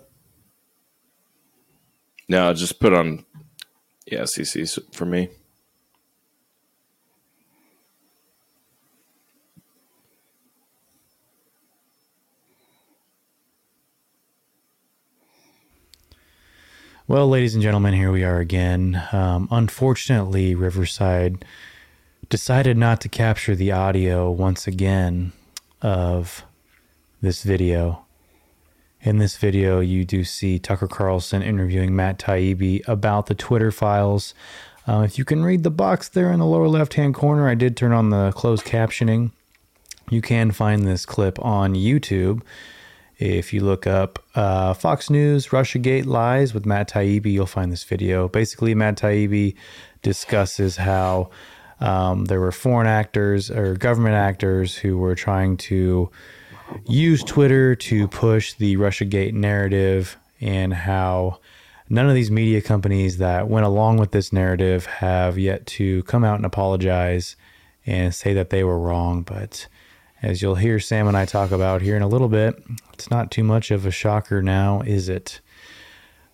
Speaker 2: No, just put on yeah, CC's for me.
Speaker 5: Well, ladies and gentlemen, here we are again. Um, unfortunately, Riverside decided not to capture the audio once again of this video. In this video, you do see Tucker Carlson interviewing Matt Taibbi about the Twitter files. Uh, if you can read the box there in the lower left hand corner, I did turn on the closed captioning. You can find this clip on YouTube. If you look up uh, Fox News Russiagate Lies with Matt Taibbi, you'll find this video. Basically, Matt Taibbi discusses how um, there were foreign actors or government actors who were trying to use Twitter to push the Russiagate narrative and how none of these media companies that went along with this narrative have yet to come out and apologize and say that they were wrong. But as you'll hear Sam and I talk about here in a little bit, it's not too much of a shocker now, is it?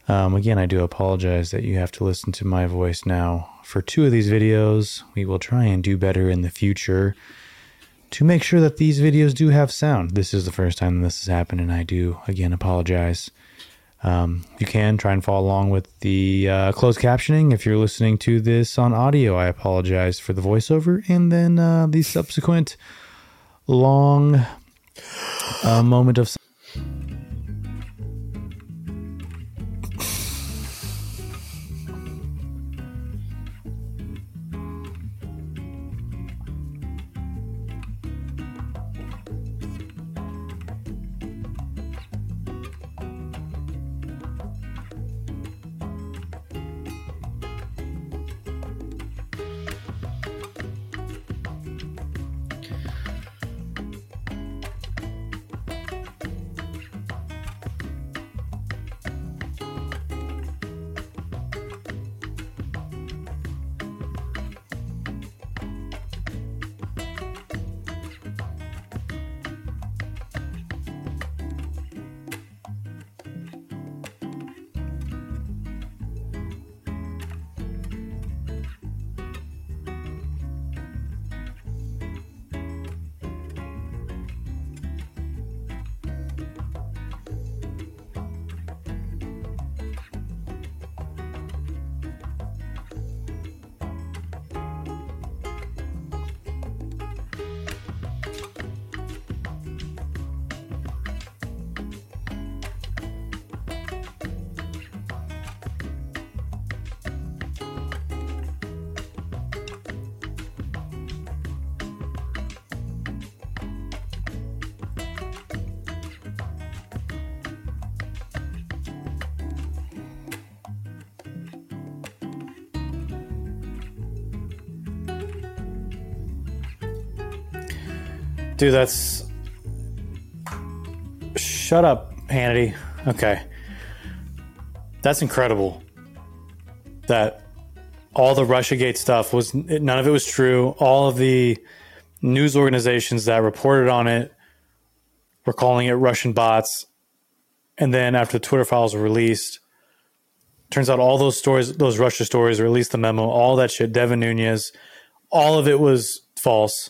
Speaker 5: Um, again, I do apologize that you have to listen to my voice now. For two of these videos, we will try and do better in the future to make sure that these videos do have sound. This is the first time this has happened, and I do, again, apologize. Um, you can try and follow along with the uh, closed captioning. If you're listening to this on audio, I apologize for the voiceover and then uh, the subsequent long uh, moment of.
Speaker 3: Dude, that's. Shut up, Hannity. Okay. That's incredible. That all the Russiagate stuff was none of it was true. All of the news organizations that reported on it were calling it Russian bots. And then after the Twitter files were released, turns out all those stories, those Russia stories, released the memo, all that shit, Devin Nunes, all of it was false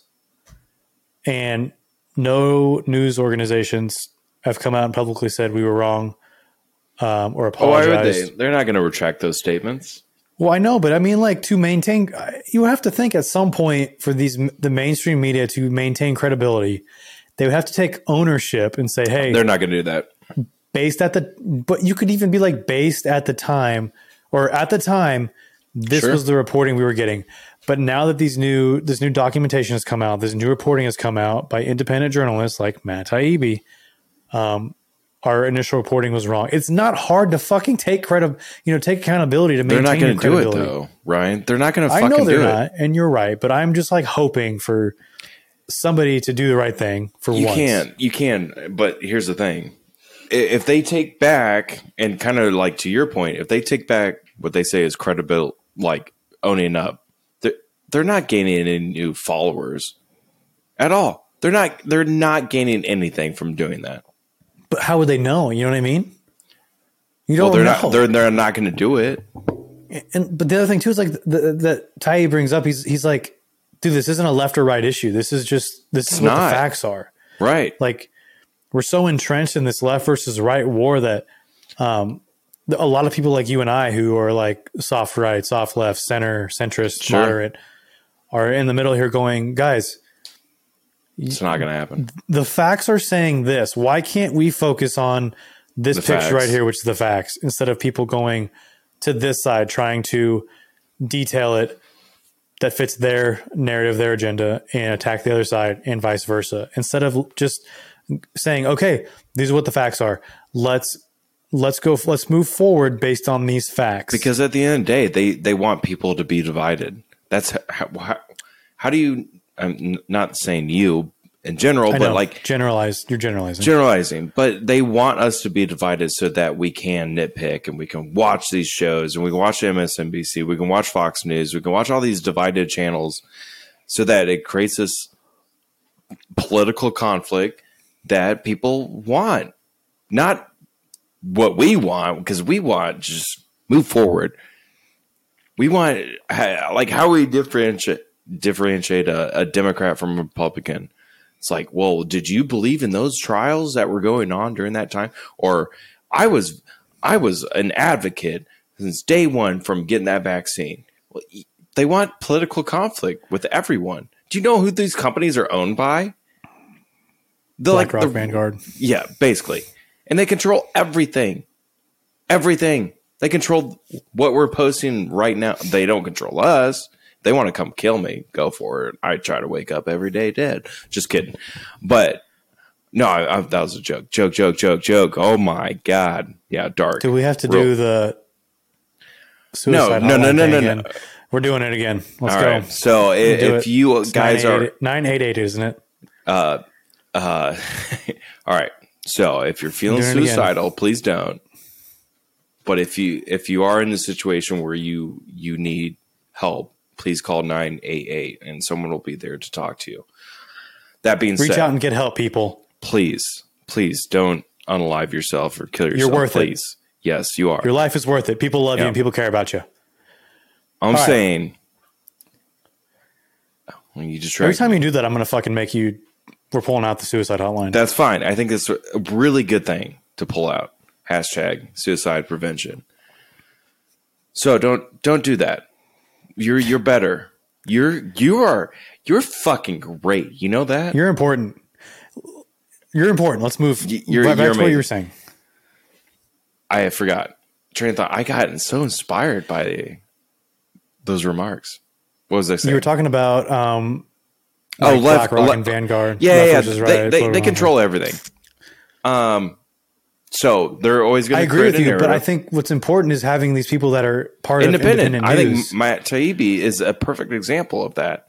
Speaker 3: and no news organizations have come out and publicly said we were wrong um, or
Speaker 2: Oh, why
Speaker 3: apologized.
Speaker 2: would they? They're not going to retract those statements.
Speaker 3: Well, I know, but I mean, like to maintain, you have to think at some point for these the mainstream media to maintain credibility, they would have to take ownership and say, "Hey,
Speaker 2: They're not going to do that.
Speaker 3: based at the," but you could even be like based at the time or at the time, this
Speaker 2: Sure.
Speaker 3: was the reporting we were getting. But now that these new this new documentation has come out, this new reporting has come out by independent journalists like Matt Taibbi, um, our initial reporting was wrong. It's not hard to fucking take credit, you know, take accountability to
Speaker 2: They're
Speaker 3: maintain
Speaker 2: not going to do it though, Ryan. They're not going to
Speaker 3: I
Speaker 2: fucking
Speaker 3: know they're
Speaker 2: do
Speaker 3: not,
Speaker 2: it.
Speaker 3: and you're right. But I'm just like hoping for somebody to do the right thing for
Speaker 2: You
Speaker 3: once.
Speaker 2: can't. You can. But here's the thing: if they take back and kind of like to your point, if they take back what they say is credible, like owning up, they're, they're not gaining any new followers at all. They're not. They're not gaining anything from doing that.
Speaker 3: But how would they know? You know what I mean? You don't
Speaker 2: they're
Speaker 3: know.
Speaker 2: not. They're they're not going to do it.
Speaker 3: and but the other thing too is like that Tai brings up. He's he's like, dude, this isn't a left or right issue. This is just this is what
Speaker 2: not.
Speaker 3: the facts are.
Speaker 2: Right.
Speaker 3: Like we're so entrenched in this left versus right war that um, a lot of people like you and I who are like soft right, soft left, center, centrist,
Speaker 2: Sure.
Speaker 3: moderate, are in the middle here going, guys,
Speaker 2: It's not going to happen.
Speaker 3: the facts are saying this. Why can't we focus on this
Speaker 2: The
Speaker 3: picture
Speaker 2: facts.
Speaker 3: right here, which is the facts, instead of people going to this side trying to detail it that fits their narrative, their agenda, and attack the other side, and vice versa. Instead of just saying, "Okay, these are what the facts are. Let's let's go. Let's move forward based on these facts."
Speaker 2: Because at the end of the day, they they want people to be divided. That's how how, how do you? I'm not saying you in general, but like
Speaker 3: generalize, you're generalizing.
Speaker 2: generalizing, but they want us to be divided so that we can nitpick and we can watch these shows and we can watch MSNBC, we can watch Fox News, we can watch all these divided channels so that it creates this political conflict that people want. Not what we want, because we want just move forward. We want like how we differentiate differentiate a, a Democrat from a Republican. It's like, well, did you believe in those trials that were going on during that time? Or I was I was an advocate since day one from getting that vaccine. Well, they want political conflict with everyone. Do you know who these companies are owned by? They're
Speaker 3: BlackRock
Speaker 2: the-
Speaker 3: Vanguard.
Speaker 2: yeah, basically. And they control everything. Everything. They control what we're posting right now. They don't control us. They want to come kill me. Go for it. I try to wake up every day dead. Just kidding. But no, I, I, that was a joke. Joke, joke, joke, joke. Oh my God. Yeah, dark.
Speaker 3: Do we have to
Speaker 2: Real-
Speaker 3: do the suicide
Speaker 2: No, no, no, no, no, no.
Speaker 3: We're doing it again. Let's
Speaker 2: All
Speaker 3: go.
Speaker 2: right. So i-
Speaker 3: Do
Speaker 2: if you
Speaker 3: It's
Speaker 2: guys are
Speaker 3: 988 988, isn't it?
Speaker 2: Uh, uh, all right. So if you're feeling
Speaker 3: Doing
Speaker 2: suicidal, please don't. But if you if you are in a situation where you you need help, please call nine eight eight, and someone will be there to talk to you. That being said,
Speaker 3: Reach
Speaker 2: said,
Speaker 3: out and get help, people.
Speaker 2: please, please don't unalive yourself or kill yourself.
Speaker 3: You're worth it.
Speaker 2: Yes, you are.
Speaker 3: Your life is worth it. People love you and people care about you.
Speaker 2: I'm
Speaker 3: right.
Speaker 2: saying. Oh, well, you just
Speaker 3: Every time you do that, I'm going to fucking make you. We're pulling out the suicide hotline.
Speaker 2: That's fine. I think it's a really good thing to pull out. Hashtag suicide prevention. So don't don't do that. You're you're better. You're you are you're fucking great. You know that?
Speaker 3: You're important. You're important. Let's move
Speaker 2: you're-
Speaker 3: back
Speaker 2: you're
Speaker 3: to what you were saying.
Speaker 2: I forgot. Train of thought. I got so inspired by those remarks. What was I saying?
Speaker 3: You were talking about um,
Speaker 2: oh,
Speaker 3: like
Speaker 2: left,
Speaker 3: BlackRock
Speaker 2: le-
Speaker 3: and Vanguard.
Speaker 2: Yeah,
Speaker 3: left
Speaker 2: yeah.
Speaker 3: versus
Speaker 2: They, they, they control everything. Um, so they're always going
Speaker 3: I
Speaker 2: to
Speaker 3: agree with you, but I think what's important is having these people that are part
Speaker 2: independent.
Speaker 3: of independent
Speaker 2: I
Speaker 3: news.
Speaker 2: think Matt Taibbi is a perfect example of that.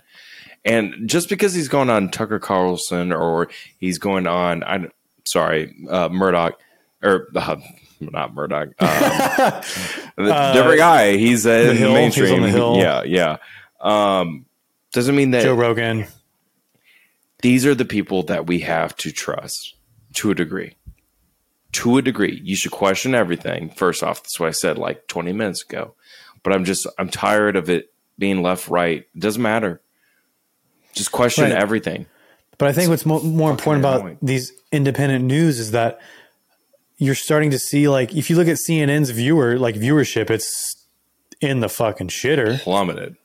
Speaker 2: And just because he's going on Tucker Carlson or he's going on, I'm sorry, uh, Murdoch or uh, not Murdoch, um, the different guy. He's uh, in the.
Speaker 3: He's
Speaker 2: mainstream.
Speaker 3: Hill.
Speaker 2: Yeah, yeah. Um, doesn't mean that
Speaker 3: Joe Rogan.
Speaker 2: These are the people that we have to trust to a degree. To a degree, you should question everything. First off, that's what I said like 20 minutes ago. But I'm just, I'm tired of it being left, right. It doesn't matter. Just question
Speaker 3: Right.
Speaker 2: everything.
Speaker 3: But I think what's mo- more important about these independent news is that you're starting to see like if you look at CNN's viewer like viewership, it's in the fucking shitter.
Speaker 2: Plummeted.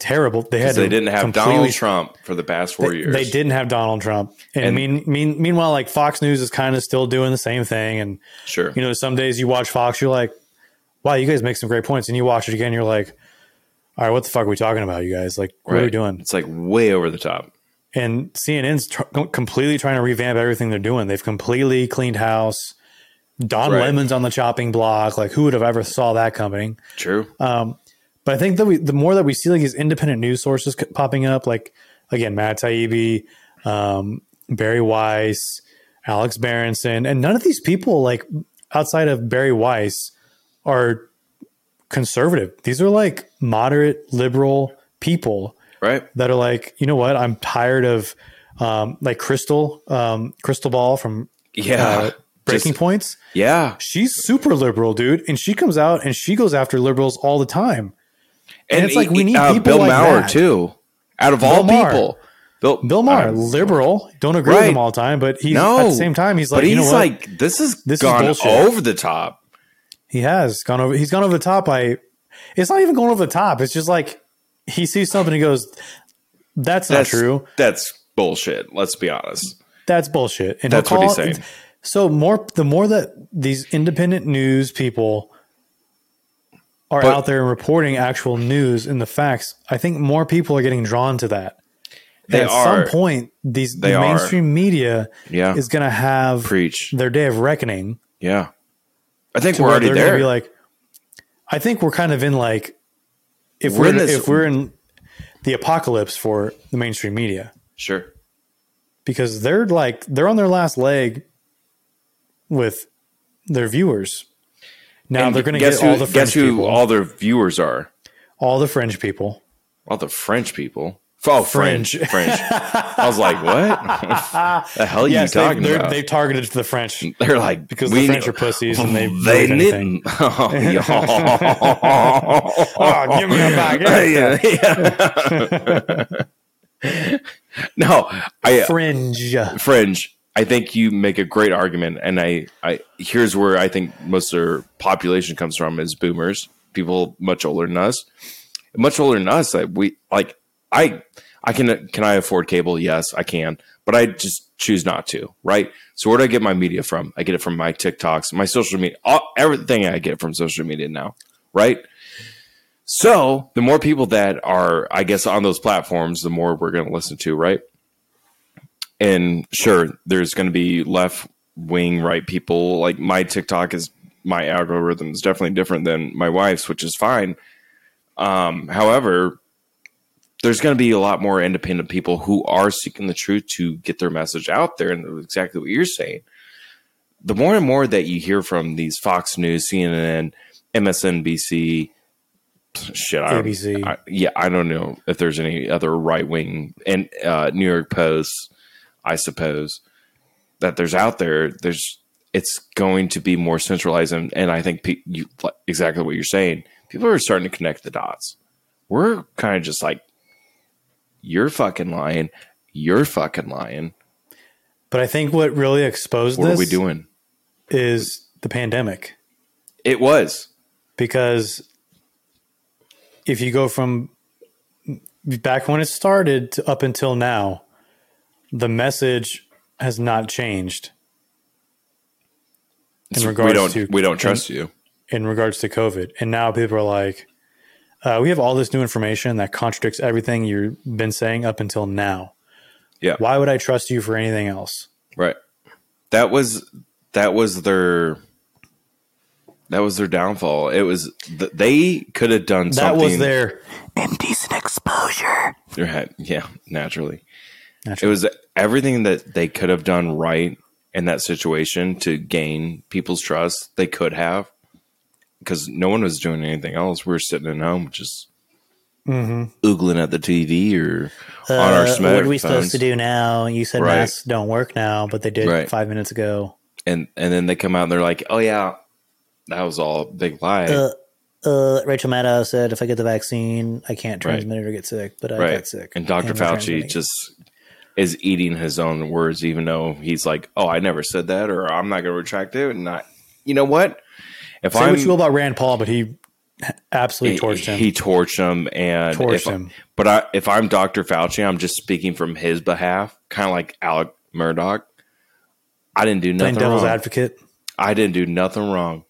Speaker 3: Terrible. They had
Speaker 2: They didn't have Donald Trump for the past four years.
Speaker 3: They didn't have Donald Trump, and,
Speaker 2: And-
Speaker 3: mean, mean, meanwhile, like Fox News is kind of still doing the same thing. And
Speaker 2: Sure.
Speaker 3: you know, some days you watch Fox, you're like, "Wow, you guys make some great points," and you watch it again, you're like, "All right, what the fuck are we talking about, you guys? Like, what are we doing?"
Speaker 2: It's like way over the top.
Speaker 3: And CNN's tr- completely trying to revamp everything they're doing. They've completely cleaned house. Don
Speaker 2: Right.
Speaker 3: Lemon's on the chopping block. Like, who would have ever saw that coming?
Speaker 2: True.
Speaker 3: Um, But I think that we, the more that we see like these independent news sources c- popping up, like again, Matt Taibbi, um, Bari Weiss, Alex Berenson, and none of these people, like outside of Bari Weiss, are conservative. These are like moderate liberal people
Speaker 2: right.
Speaker 3: that are like, you know what? I'm tired of um, like Krystal, um, Krystal Ball from
Speaker 2: Yeah.
Speaker 3: uh, Breaking
Speaker 2: Just-
Speaker 3: Points.
Speaker 2: Yeah.
Speaker 3: She's super liberal, dude, and she comes out and she goes after liberals all the time. And it's like we need
Speaker 2: uh,
Speaker 3: people
Speaker 2: Bill
Speaker 3: like
Speaker 2: Maher
Speaker 3: that.
Speaker 2: too. Out of all
Speaker 3: Maher.
Speaker 2: people, Bill,
Speaker 3: Bill Maher,
Speaker 2: uh,
Speaker 3: liberal, don't agree with him all the time, but he's
Speaker 2: no,
Speaker 3: at the same time he's like,
Speaker 2: but
Speaker 3: you
Speaker 2: he's
Speaker 3: know
Speaker 2: like, this is
Speaker 3: This is
Speaker 2: gone
Speaker 3: bullshit.
Speaker 2: over the top.
Speaker 3: he has gone over. He's gone over the top. I. it's not even going over the top. It's just like he sees something. and He goes, "That's not
Speaker 2: That's
Speaker 3: true.
Speaker 2: That's bullshit. Let's be honest.
Speaker 3: That's bullshit." And
Speaker 2: That's what he's saying.
Speaker 3: So more, the more that these independent news people are
Speaker 2: But-
Speaker 3: out there and reporting actual news and the facts, I think more people are getting drawn to that.
Speaker 2: They
Speaker 3: at
Speaker 2: are.
Speaker 3: some point, these the
Speaker 2: are.
Speaker 3: mainstream media
Speaker 2: Yeah.
Speaker 3: is going to have
Speaker 2: Preach.
Speaker 3: their day of reckoning.
Speaker 2: Yeah. I think we're already
Speaker 3: they're
Speaker 2: there.
Speaker 3: Be like, I think we're kind of in like, if
Speaker 2: We're
Speaker 3: we're,
Speaker 2: in this-
Speaker 3: if we're in the apocalypse for the mainstream media
Speaker 2: sure.
Speaker 3: because they're like they're on their last leg with their viewers. Now
Speaker 2: And
Speaker 3: they're going to get all the French
Speaker 2: guess who
Speaker 3: people,
Speaker 2: all their viewers are?
Speaker 3: all the French people.
Speaker 2: All the French people. Oh, French.
Speaker 3: French.
Speaker 2: French. I was like, what? the hell are
Speaker 3: Yes,
Speaker 2: you
Speaker 3: they,
Speaker 2: talking
Speaker 3: they're,
Speaker 2: about?
Speaker 3: they targeted the French
Speaker 2: They're like
Speaker 3: because the French
Speaker 2: kn-
Speaker 3: are pussies and they
Speaker 2: they didn't. Oh.
Speaker 3: Oh, give me a bag.
Speaker 2: yeah, yeah. no, I
Speaker 3: Fringe.
Speaker 2: fringe. I think you make a great argument, and I, I here's where I think most of their population comes from is boomers, people much older than us, much older than us. That we like. I I can can I afford cable? Yes, I can, but I just choose not to. Right. So where do I get my media from? I get it from my TikToks, my social media, all, everything I get from social media now. Right. So the more people that are, I guess, on those platforms, the more we're going to listen to. Right and sure, there's going to be left wing, right people. Like my TikTok is my algorithm is definitely different than my wife's, which is fine. Um, however, there's going to be a lot more independent people who are seeking the truth to get their message out there, and exactly what you're saying. The more and more that you hear from these Fox News, CNN, MSNBC, shit, I don't-
Speaker 3: ABC.
Speaker 2: I, yeah, I don't know if there's any other right wing and uh, New York Post, I suppose that there's out there. There's it's going to be more centralized, and, and I think pe- you exactly what you're saying. People are starting to connect the dots. We're kind of just like, you're fucking lying, you're fucking lying.
Speaker 3: But I think what really exposed
Speaker 2: What
Speaker 3: this
Speaker 2: are we doing?
Speaker 3: is the pandemic.
Speaker 2: It was
Speaker 3: because if you go from back when it started to up until now, the message has not changed in
Speaker 2: we
Speaker 3: regards
Speaker 2: don't
Speaker 3: to
Speaker 2: we don't trust you.
Speaker 3: in regards to COVID. And now people are like, uh, we have all this new information that contradicts everything you've been saying up until now.
Speaker 2: Yeah.
Speaker 3: Why would I trust you for anything else?
Speaker 2: Right. That was that was their that was their downfall. It was th- they could have done
Speaker 3: That
Speaker 2: something.
Speaker 3: was their
Speaker 6: Indecent exposure.
Speaker 2: Right. Yeah, naturally. It was everything that they could have done right in that situation to gain people's trust. They could have because no one was doing anything else. We were sitting at home just oogling at the TV or on our
Speaker 6: Uh,
Speaker 2: smartphones.
Speaker 6: what are we supposed to do now? You said
Speaker 2: Right.
Speaker 6: masks don't work now, but they did
Speaker 2: Right.
Speaker 6: five minutes ago.
Speaker 2: And and then they come out and they're like, "Oh yeah, that was all a big lie."
Speaker 6: Uh, uh, Rachel Maddow said, "If I get the vaccine, I can't
Speaker 2: Right.
Speaker 6: transmit it or get sick." But I
Speaker 2: right.
Speaker 6: got sick,
Speaker 2: And Dr. Fauci just is eating his own words, even though he's like, "Oh, I never said that," or "I'm not going to retract it." And not, you know what? If
Speaker 3: say
Speaker 2: I'm
Speaker 3: what you will about Rand Paul, but he absolutely
Speaker 2: he,
Speaker 3: torched him.
Speaker 2: he torched him, and
Speaker 3: Torched
Speaker 2: if,
Speaker 3: him.
Speaker 2: But I, if I'm Dr. Fauci, I'm just speaking from his behalf, kind of like Alec Murdaugh. I didn't do
Speaker 3: playing
Speaker 2: nothing
Speaker 3: devil's
Speaker 2: wrong.
Speaker 3: advocate.
Speaker 2: I didn't do nothing wrong.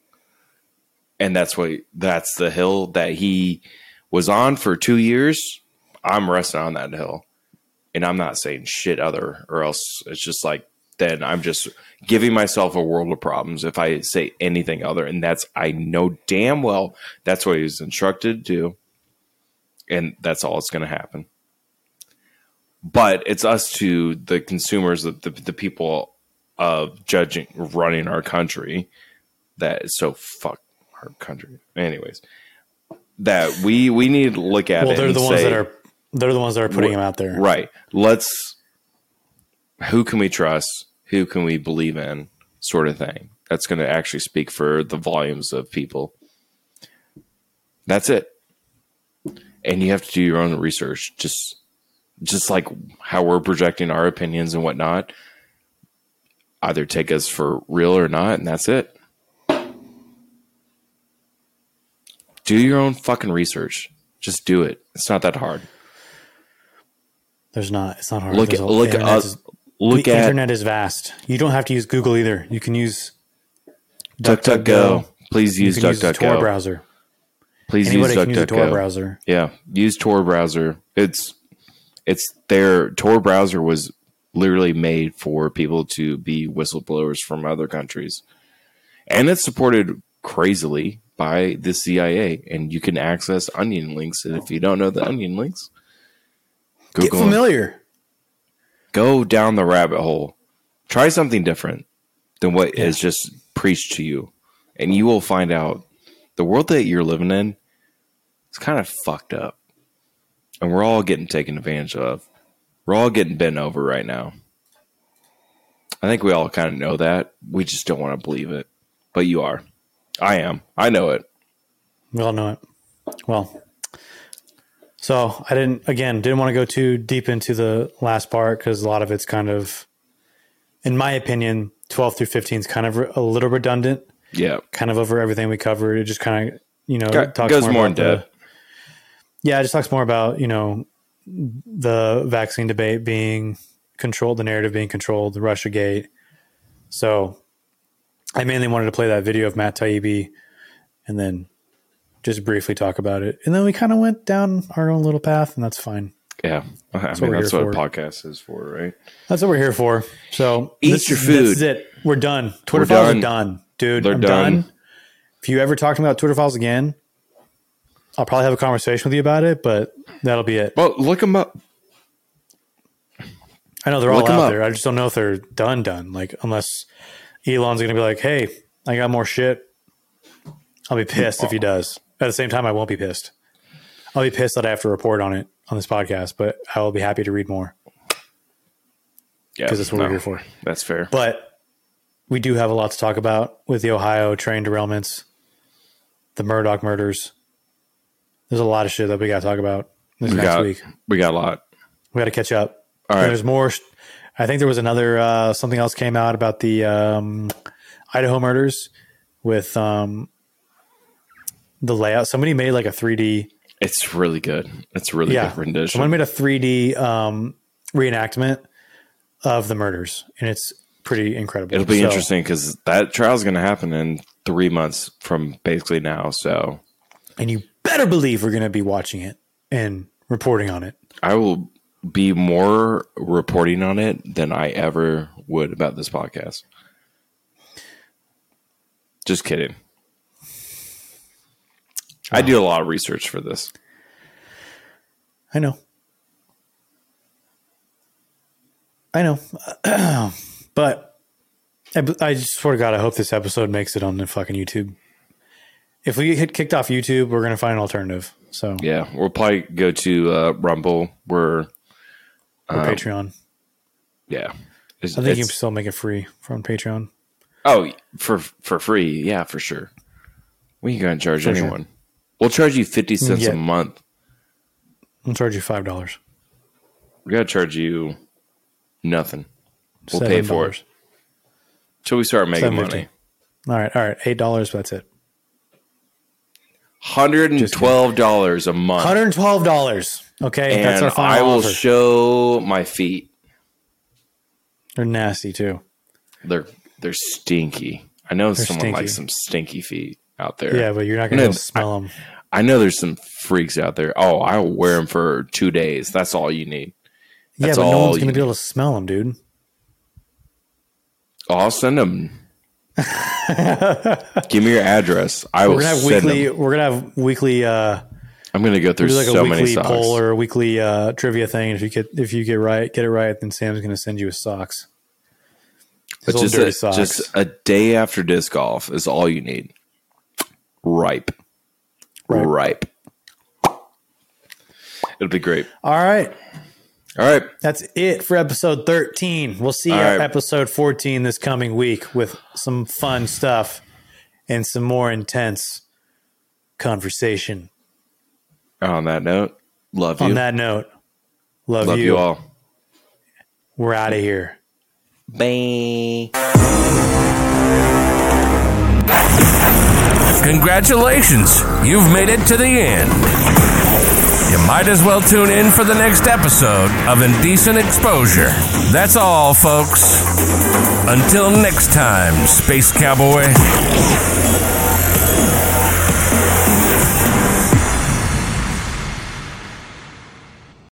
Speaker 2: And that's what that's the hill that he was on for two years. I'm resting on that hill. And I'm not saying shit other or else it's just like then I'm just giving myself a world of problems if I say anything other. And that's I know damn well that's what he was instructed to do. And that's all that's gonna happen. But it's us to the consumers, the, the, the people of judging running our country that is so fuck our country. Anyways, that we we need to look at
Speaker 3: Well,
Speaker 2: it.
Speaker 3: they're the ones
Speaker 2: say,
Speaker 3: that are they're the ones that are putting him out there.
Speaker 2: right. Let's who can we trust? Who can we believe in? Sort of thing. That's going to actually speak for the volumes of people. That's it. And you have to do your own research. Just just like how we're projecting our opinions and whatnot. Either take us for real or not, and that's it. Do your own fucking research. Just do it. It's not that hard.
Speaker 3: There's not. It's not hard.
Speaker 2: Look at look at us.
Speaker 3: Uh,
Speaker 2: look
Speaker 3: the
Speaker 2: at
Speaker 3: internet is vast. You don't have to use Google either. You can use
Speaker 2: DuckDuckGo. Please use
Speaker 3: the Tor
Speaker 2: DuckDuckGo.
Speaker 3: browser.
Speaker 2: Please
Speaker 3: Anybody
Speaker 2: use
Speaker 3: a Tor
Speaker 2: DuckDuckGo.
Speaker 3: browser.
Speaker 2: Yeah, use Tor browser. It's it's their Tor browser was literally made for people to be whistleblowers from other countries, and it's supported crazily by the CIA. And you can access onion links. And if you don't know the onion links, Google 'em.
Speaker 3: familiar.
Speaker 2: Go down the rabbit hole. Try something different than what is just preached to you, and you will find out the world that you're living in is kind of fucked up, and we're all getting taken advantage of. We're all getting bent over right now. I think we all kind of know that. We just don't want to believe it, but you are. I am. I know it.
Speaker 3: We all know it. Well, so I didn't, again, didn't want to go too deep into the last part because a lot of it's kind of, in my opinion, 12 through 15 is kind of a little redundant,
Speaker 2: Yeah.
Speaker 3: kind of over everything we covered. It just kind of, you know,
Speaker 2: Go-
Speaker 3: talks
Speaker 2: goes more in depth.
Speaker 3: yeah, it just talks more about, you know, the vaccine debate being controlled, the narrative being controlled, the Russia gate. So I mainly wanted to play that video of Matt Taibbi and then just briefly talk about it. And then we kind of went down our own little path, and that's fine.
Speaker 2: Yeah. I
Speaker 3: what
Speaker 2: mean,
Speaker 3: we're
Speaker 2: that's what a podcast is for, right?
Speaker 3: That's what we're here for. So
Speaker 2: Eat
Speaker 3: this,
Speaker 2: your
Speaker 3: This
Speaker 2: food.
Speaker 3: is it. We're done. Twitter
Speaker 2: We're
Speaker 3: files
Speaker 2: done.
Speaker 3: are done, dude.
Speaker 2: They're
Speaker 3: I'm
Speaker 2: done.
Speaker 3: done. If you ever talk to me about Twitter files again, I'll probably have a conversation with you about it, but that'll be it.
Speaker 2: Well, look them up.
Speaker 3: I know they're all
Speaker 2: Look
Speaker 3: out there. I just don't know if they're done. Done. Like unless Elon's going to be like, "Hey, I got more shit." I'll be pissed if he does. At the same time, I won't be pissed. I'll be pissed that I have to report on it on this podcast, but I will be happy to read more.
Speaker 2: Yeah.
Speaker 3: 'Cause that's what we're here for.
Speaker 2: That's fair.
Speaker 3: But we do have a lot to talk about with the Ohio train derailments, the Murdaugh murders. There's a lot of shit that we got to talk about this
Speaker 2: we
Speaker 3: next
Speaker 2: got
Speaker 3: week.
Speaker 2: we got a lot.
Speaker 3: We got to catch up.
Speaker 2: All
Speaker 3: And. There's more. I think there was another uh, something else came out about the um, Idaho murders with um, the layout. Somebody made like a 3D.
Speaker 2: It's really good. It's really
Speaker 3: Yeah,
Speaker 2: good rendition.
Speaker 3: someone made a 3D um, reenactment of the murders, and it's pretty incredible.
Speaker 2: It'll be
Speaker 3: So-
Speaker 2: interesting because that trial is going to happen in three months from basically now. So
Speaker 3: and you better believe we're going to be watching it and reporting on it.
Speaker 2: I will be more reporting on it than I ever would about this podcast. Just kidding. I do a lot of research for this.
Speaker 3: I know. I know. but I, I just swear to God, I hope this episode makes it on the fucking YouTube. If we get kicked off YouTube, we're going to find an alternative. So,
Speaker 2: Yeah, we'll probably go to uh, Rumble. Where
Speaker 3: or Patreon.
Speaker 2: yeah, It's-
Speaker 3: I think you can still make it free from Patreon.
Speaker 2: Oh, for for free, yeah, for sure. We ain't gonna charge
Speaker 3: For sure.
Speaker 2: We'll charge you fifty cents
Speaker 3: Yeah.
Speaker 2: a month.
Speaker 3: We'll charge you $5.
Speaker 2: We gotta charge you nothing. We'll pay for it
Speaker 3: $7.
Speaker 2: till we start making money.
Speaker 3: All right. All right. $8. That's it.
Speaker 2: Hundred and twelve dollars a month,
Speaker 3: $112. Okay. that's
Speaker 2: and
Speaker 3: our final
Speaker 2: I will
Speaker 3: offer.
Speaker 2: show my feet.
Speaker 3: They're nasty too.
Speaker 2: They're they're stinky. I know someone
Speaker 3: stinky.
Speaker 2: likes some stinky feet out there.
Speaker 3: Yeah, but you're not going to smell them.
Speaker 2: I know there's some freaks out there. Oh, I will wear them for two days. That's all you need.
Speaker 3: Yeah,
Speaker 2: That's
Speaker 3: but no one's going to be able to smell them, dude.
Speaker 2: Oh, I'll send them. Give me your address. I will
Speaker 3: We're gonna have
Speaker 2: send
Speaker 3: weekly.
Speaker 2: them.
Speaker 3: We're gonna have weekly. Uh,
Speaker 2: I'm gonna go through
Speaker 3: like
Speaker 2: so
Speaker 3: a
Speaker 2: many
Speaker 3: weekly poll or a weekly uh, trivia thing. If you get if you get right, get it right, then Sam's gonna send you his socks. His
Speaker 2: But just a,
Speaker 3: socks.
Speaker 2: just a day after disc golf is all you need. Ripe,
Speaker 3: Ripe.
Speaker 2: ripe. It'll be great.
Speaker 3: All right,
Speaker 2: All right.
Speaker 3: that's it for episode thirteen. We'll see you
Speaker 2: right.
Speaker 3: episode fourteen this coming week with some fun stuff and some more intense conversation.
Speaker 2: On that note, love you.
Speaker 3: On that note, love,
Speaker 2: love
Speaker 3: you.
Speaker 2: you all.
Speaker 3: We're out of here.
Speaker 2: Bye.
Speaker 1: Congratulations, you've made it to the end. You might as well tune in for the next episode of Indecent Exposure. That's all, folks. Until next time, Space Cowboy.